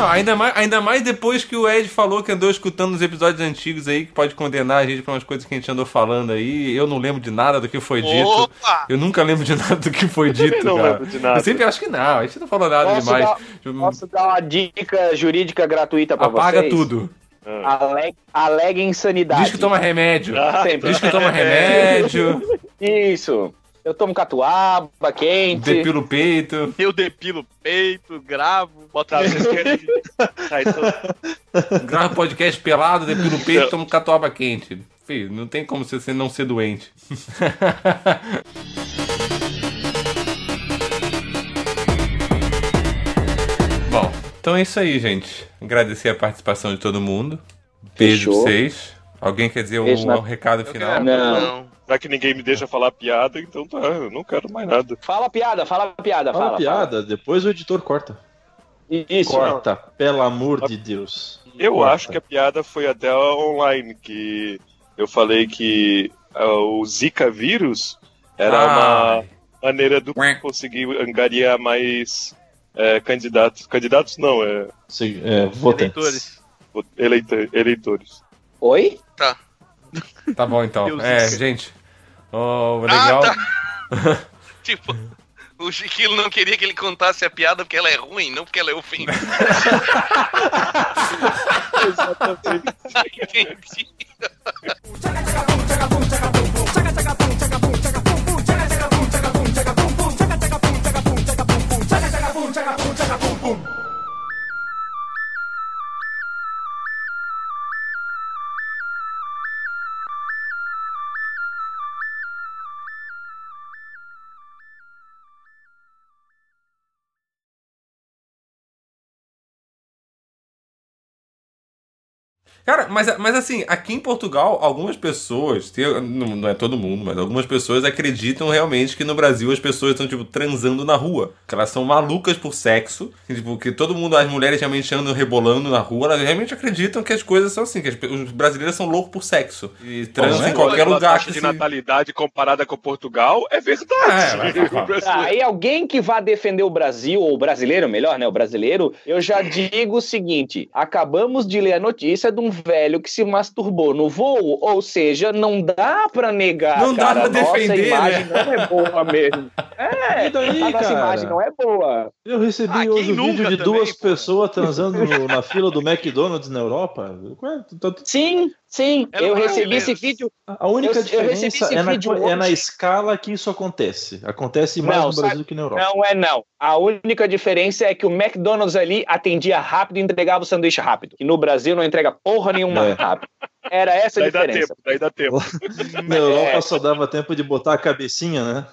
Não, ainda mais, ainda mais depois que o Ed falou que andou escutando os episódios antigos aí, que pode condenar a gente por umas coisas que a gente andou falando aí. Eu não lembro de nada do que foi dito. Opa! Eu nunca lembro de nada do que foi dito, não cara. lembro de nada. Eu sempre acho que não, a gente não falou nada Posso demais. dar, posso dar uma dica jurídica gratuita pra Apaga vocês? tudo. Ale... Alega insanidade. Diz que toma remédio. Ah. Diz que toma remédio, Isso. Eu tomo catuaba quente. depila o peito. Eu depilo o peito, gravo, boto. Tá, então, Grava podcast pelado, depila o peito, toma um catuaba quente. Filho, não tem como você não ser doente. (laughs) Bom, então é isso aí, gente. Agradecer a participação de todo mundo. Beijo pra Fechou. vocês. Alguém quer dizer um, na- um recado final? Não. Já que ninguém me deixa falar piada, então tá, eu não quero mais nada. Fala piada, fala piada, Fala fala. piada, depois o editor corta. fala. Isso. Corta, pelo amor de Deus. Eu Corta. acho que a piada foi até online, que eu falei que ah, o Zika vírus era Ah. uma maneira do conseguir angariar mais é, candidatos. Candidatos não, é Se- é, votantes. eleitores. eleitores. Oi? Tá bom então. Deus é, gente. Ó, legal. Ah, (laughs) Tipo, o Chiquilo não queria que ele contasse a piada porque ela é ruim, não porque ela é ofensiva. (laughs) Entendi. (laughs) Cara, mas, mas assim, aqui em Portugal, algumas pessoas, não, não é todo mundo, mas algumas pessoas acreditam realmente que no Brasil as pessoas estão, tipo, transando na rua. Que elas são malucas por sexo. Que, tipo, que todo mundo, as mulheres realmente andam rebolando na rua. Elas realmente acreditam que as coisas são assim, que as os brasileiros são loucos por sexo. E transam em qualquer lugar taxa que de natalidade comparada com Portugal é É, verdade. Ah, aí alguém que vá defender o Brasil, ou o brasileiro, melhor, né? O brasileiro, eu já (clears throat) digo o seguinte: acabamos de ler a notícia de um um velho que se masturbou no voo, ou seja, não dá pra negar, Não dá cara, pra a nossa defender, imagem né? não é boa mesmo. (laughs) É, E daí, a nossa cara? imagem não é boa. Eu recebi Ah, hoje um vídeo de também, duas pô? pessoas transando na fila do McDonald's na Europa. Tá- tá- Sim, sim, É eu recebi esse vídeo. A única Eu- eu diferença esse é na, é na escala que isso acontece. Acontece mais Não, no sabe- Brasil que na Europa. Não é não. A única diferença é que o McDonald's ali atendia rápido e entregava o sanduíche rápido. E no Brasil não entrega porra nenhuma É. rápido. Era essa a Daí dá diferença. tempo, daí dá tempo. Na (laughs) Europa É. só dava tempo de botar a cabecinha, né?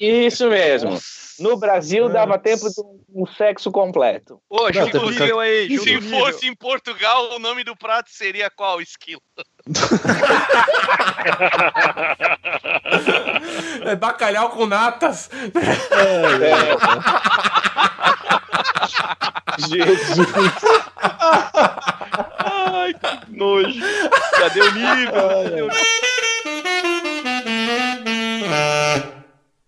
Isso mesmo. No Brasil dava tempo de um- sexo completo. Ô, jogo tem que nível aí, Se nível. fosse em Portugal, o nome do prato seria qual? Esquilo. (laughs) É bacalhau com natas. (laughs) Jesus. Ai, que nojo. Cadê o nível? Cadê o nível? Ah.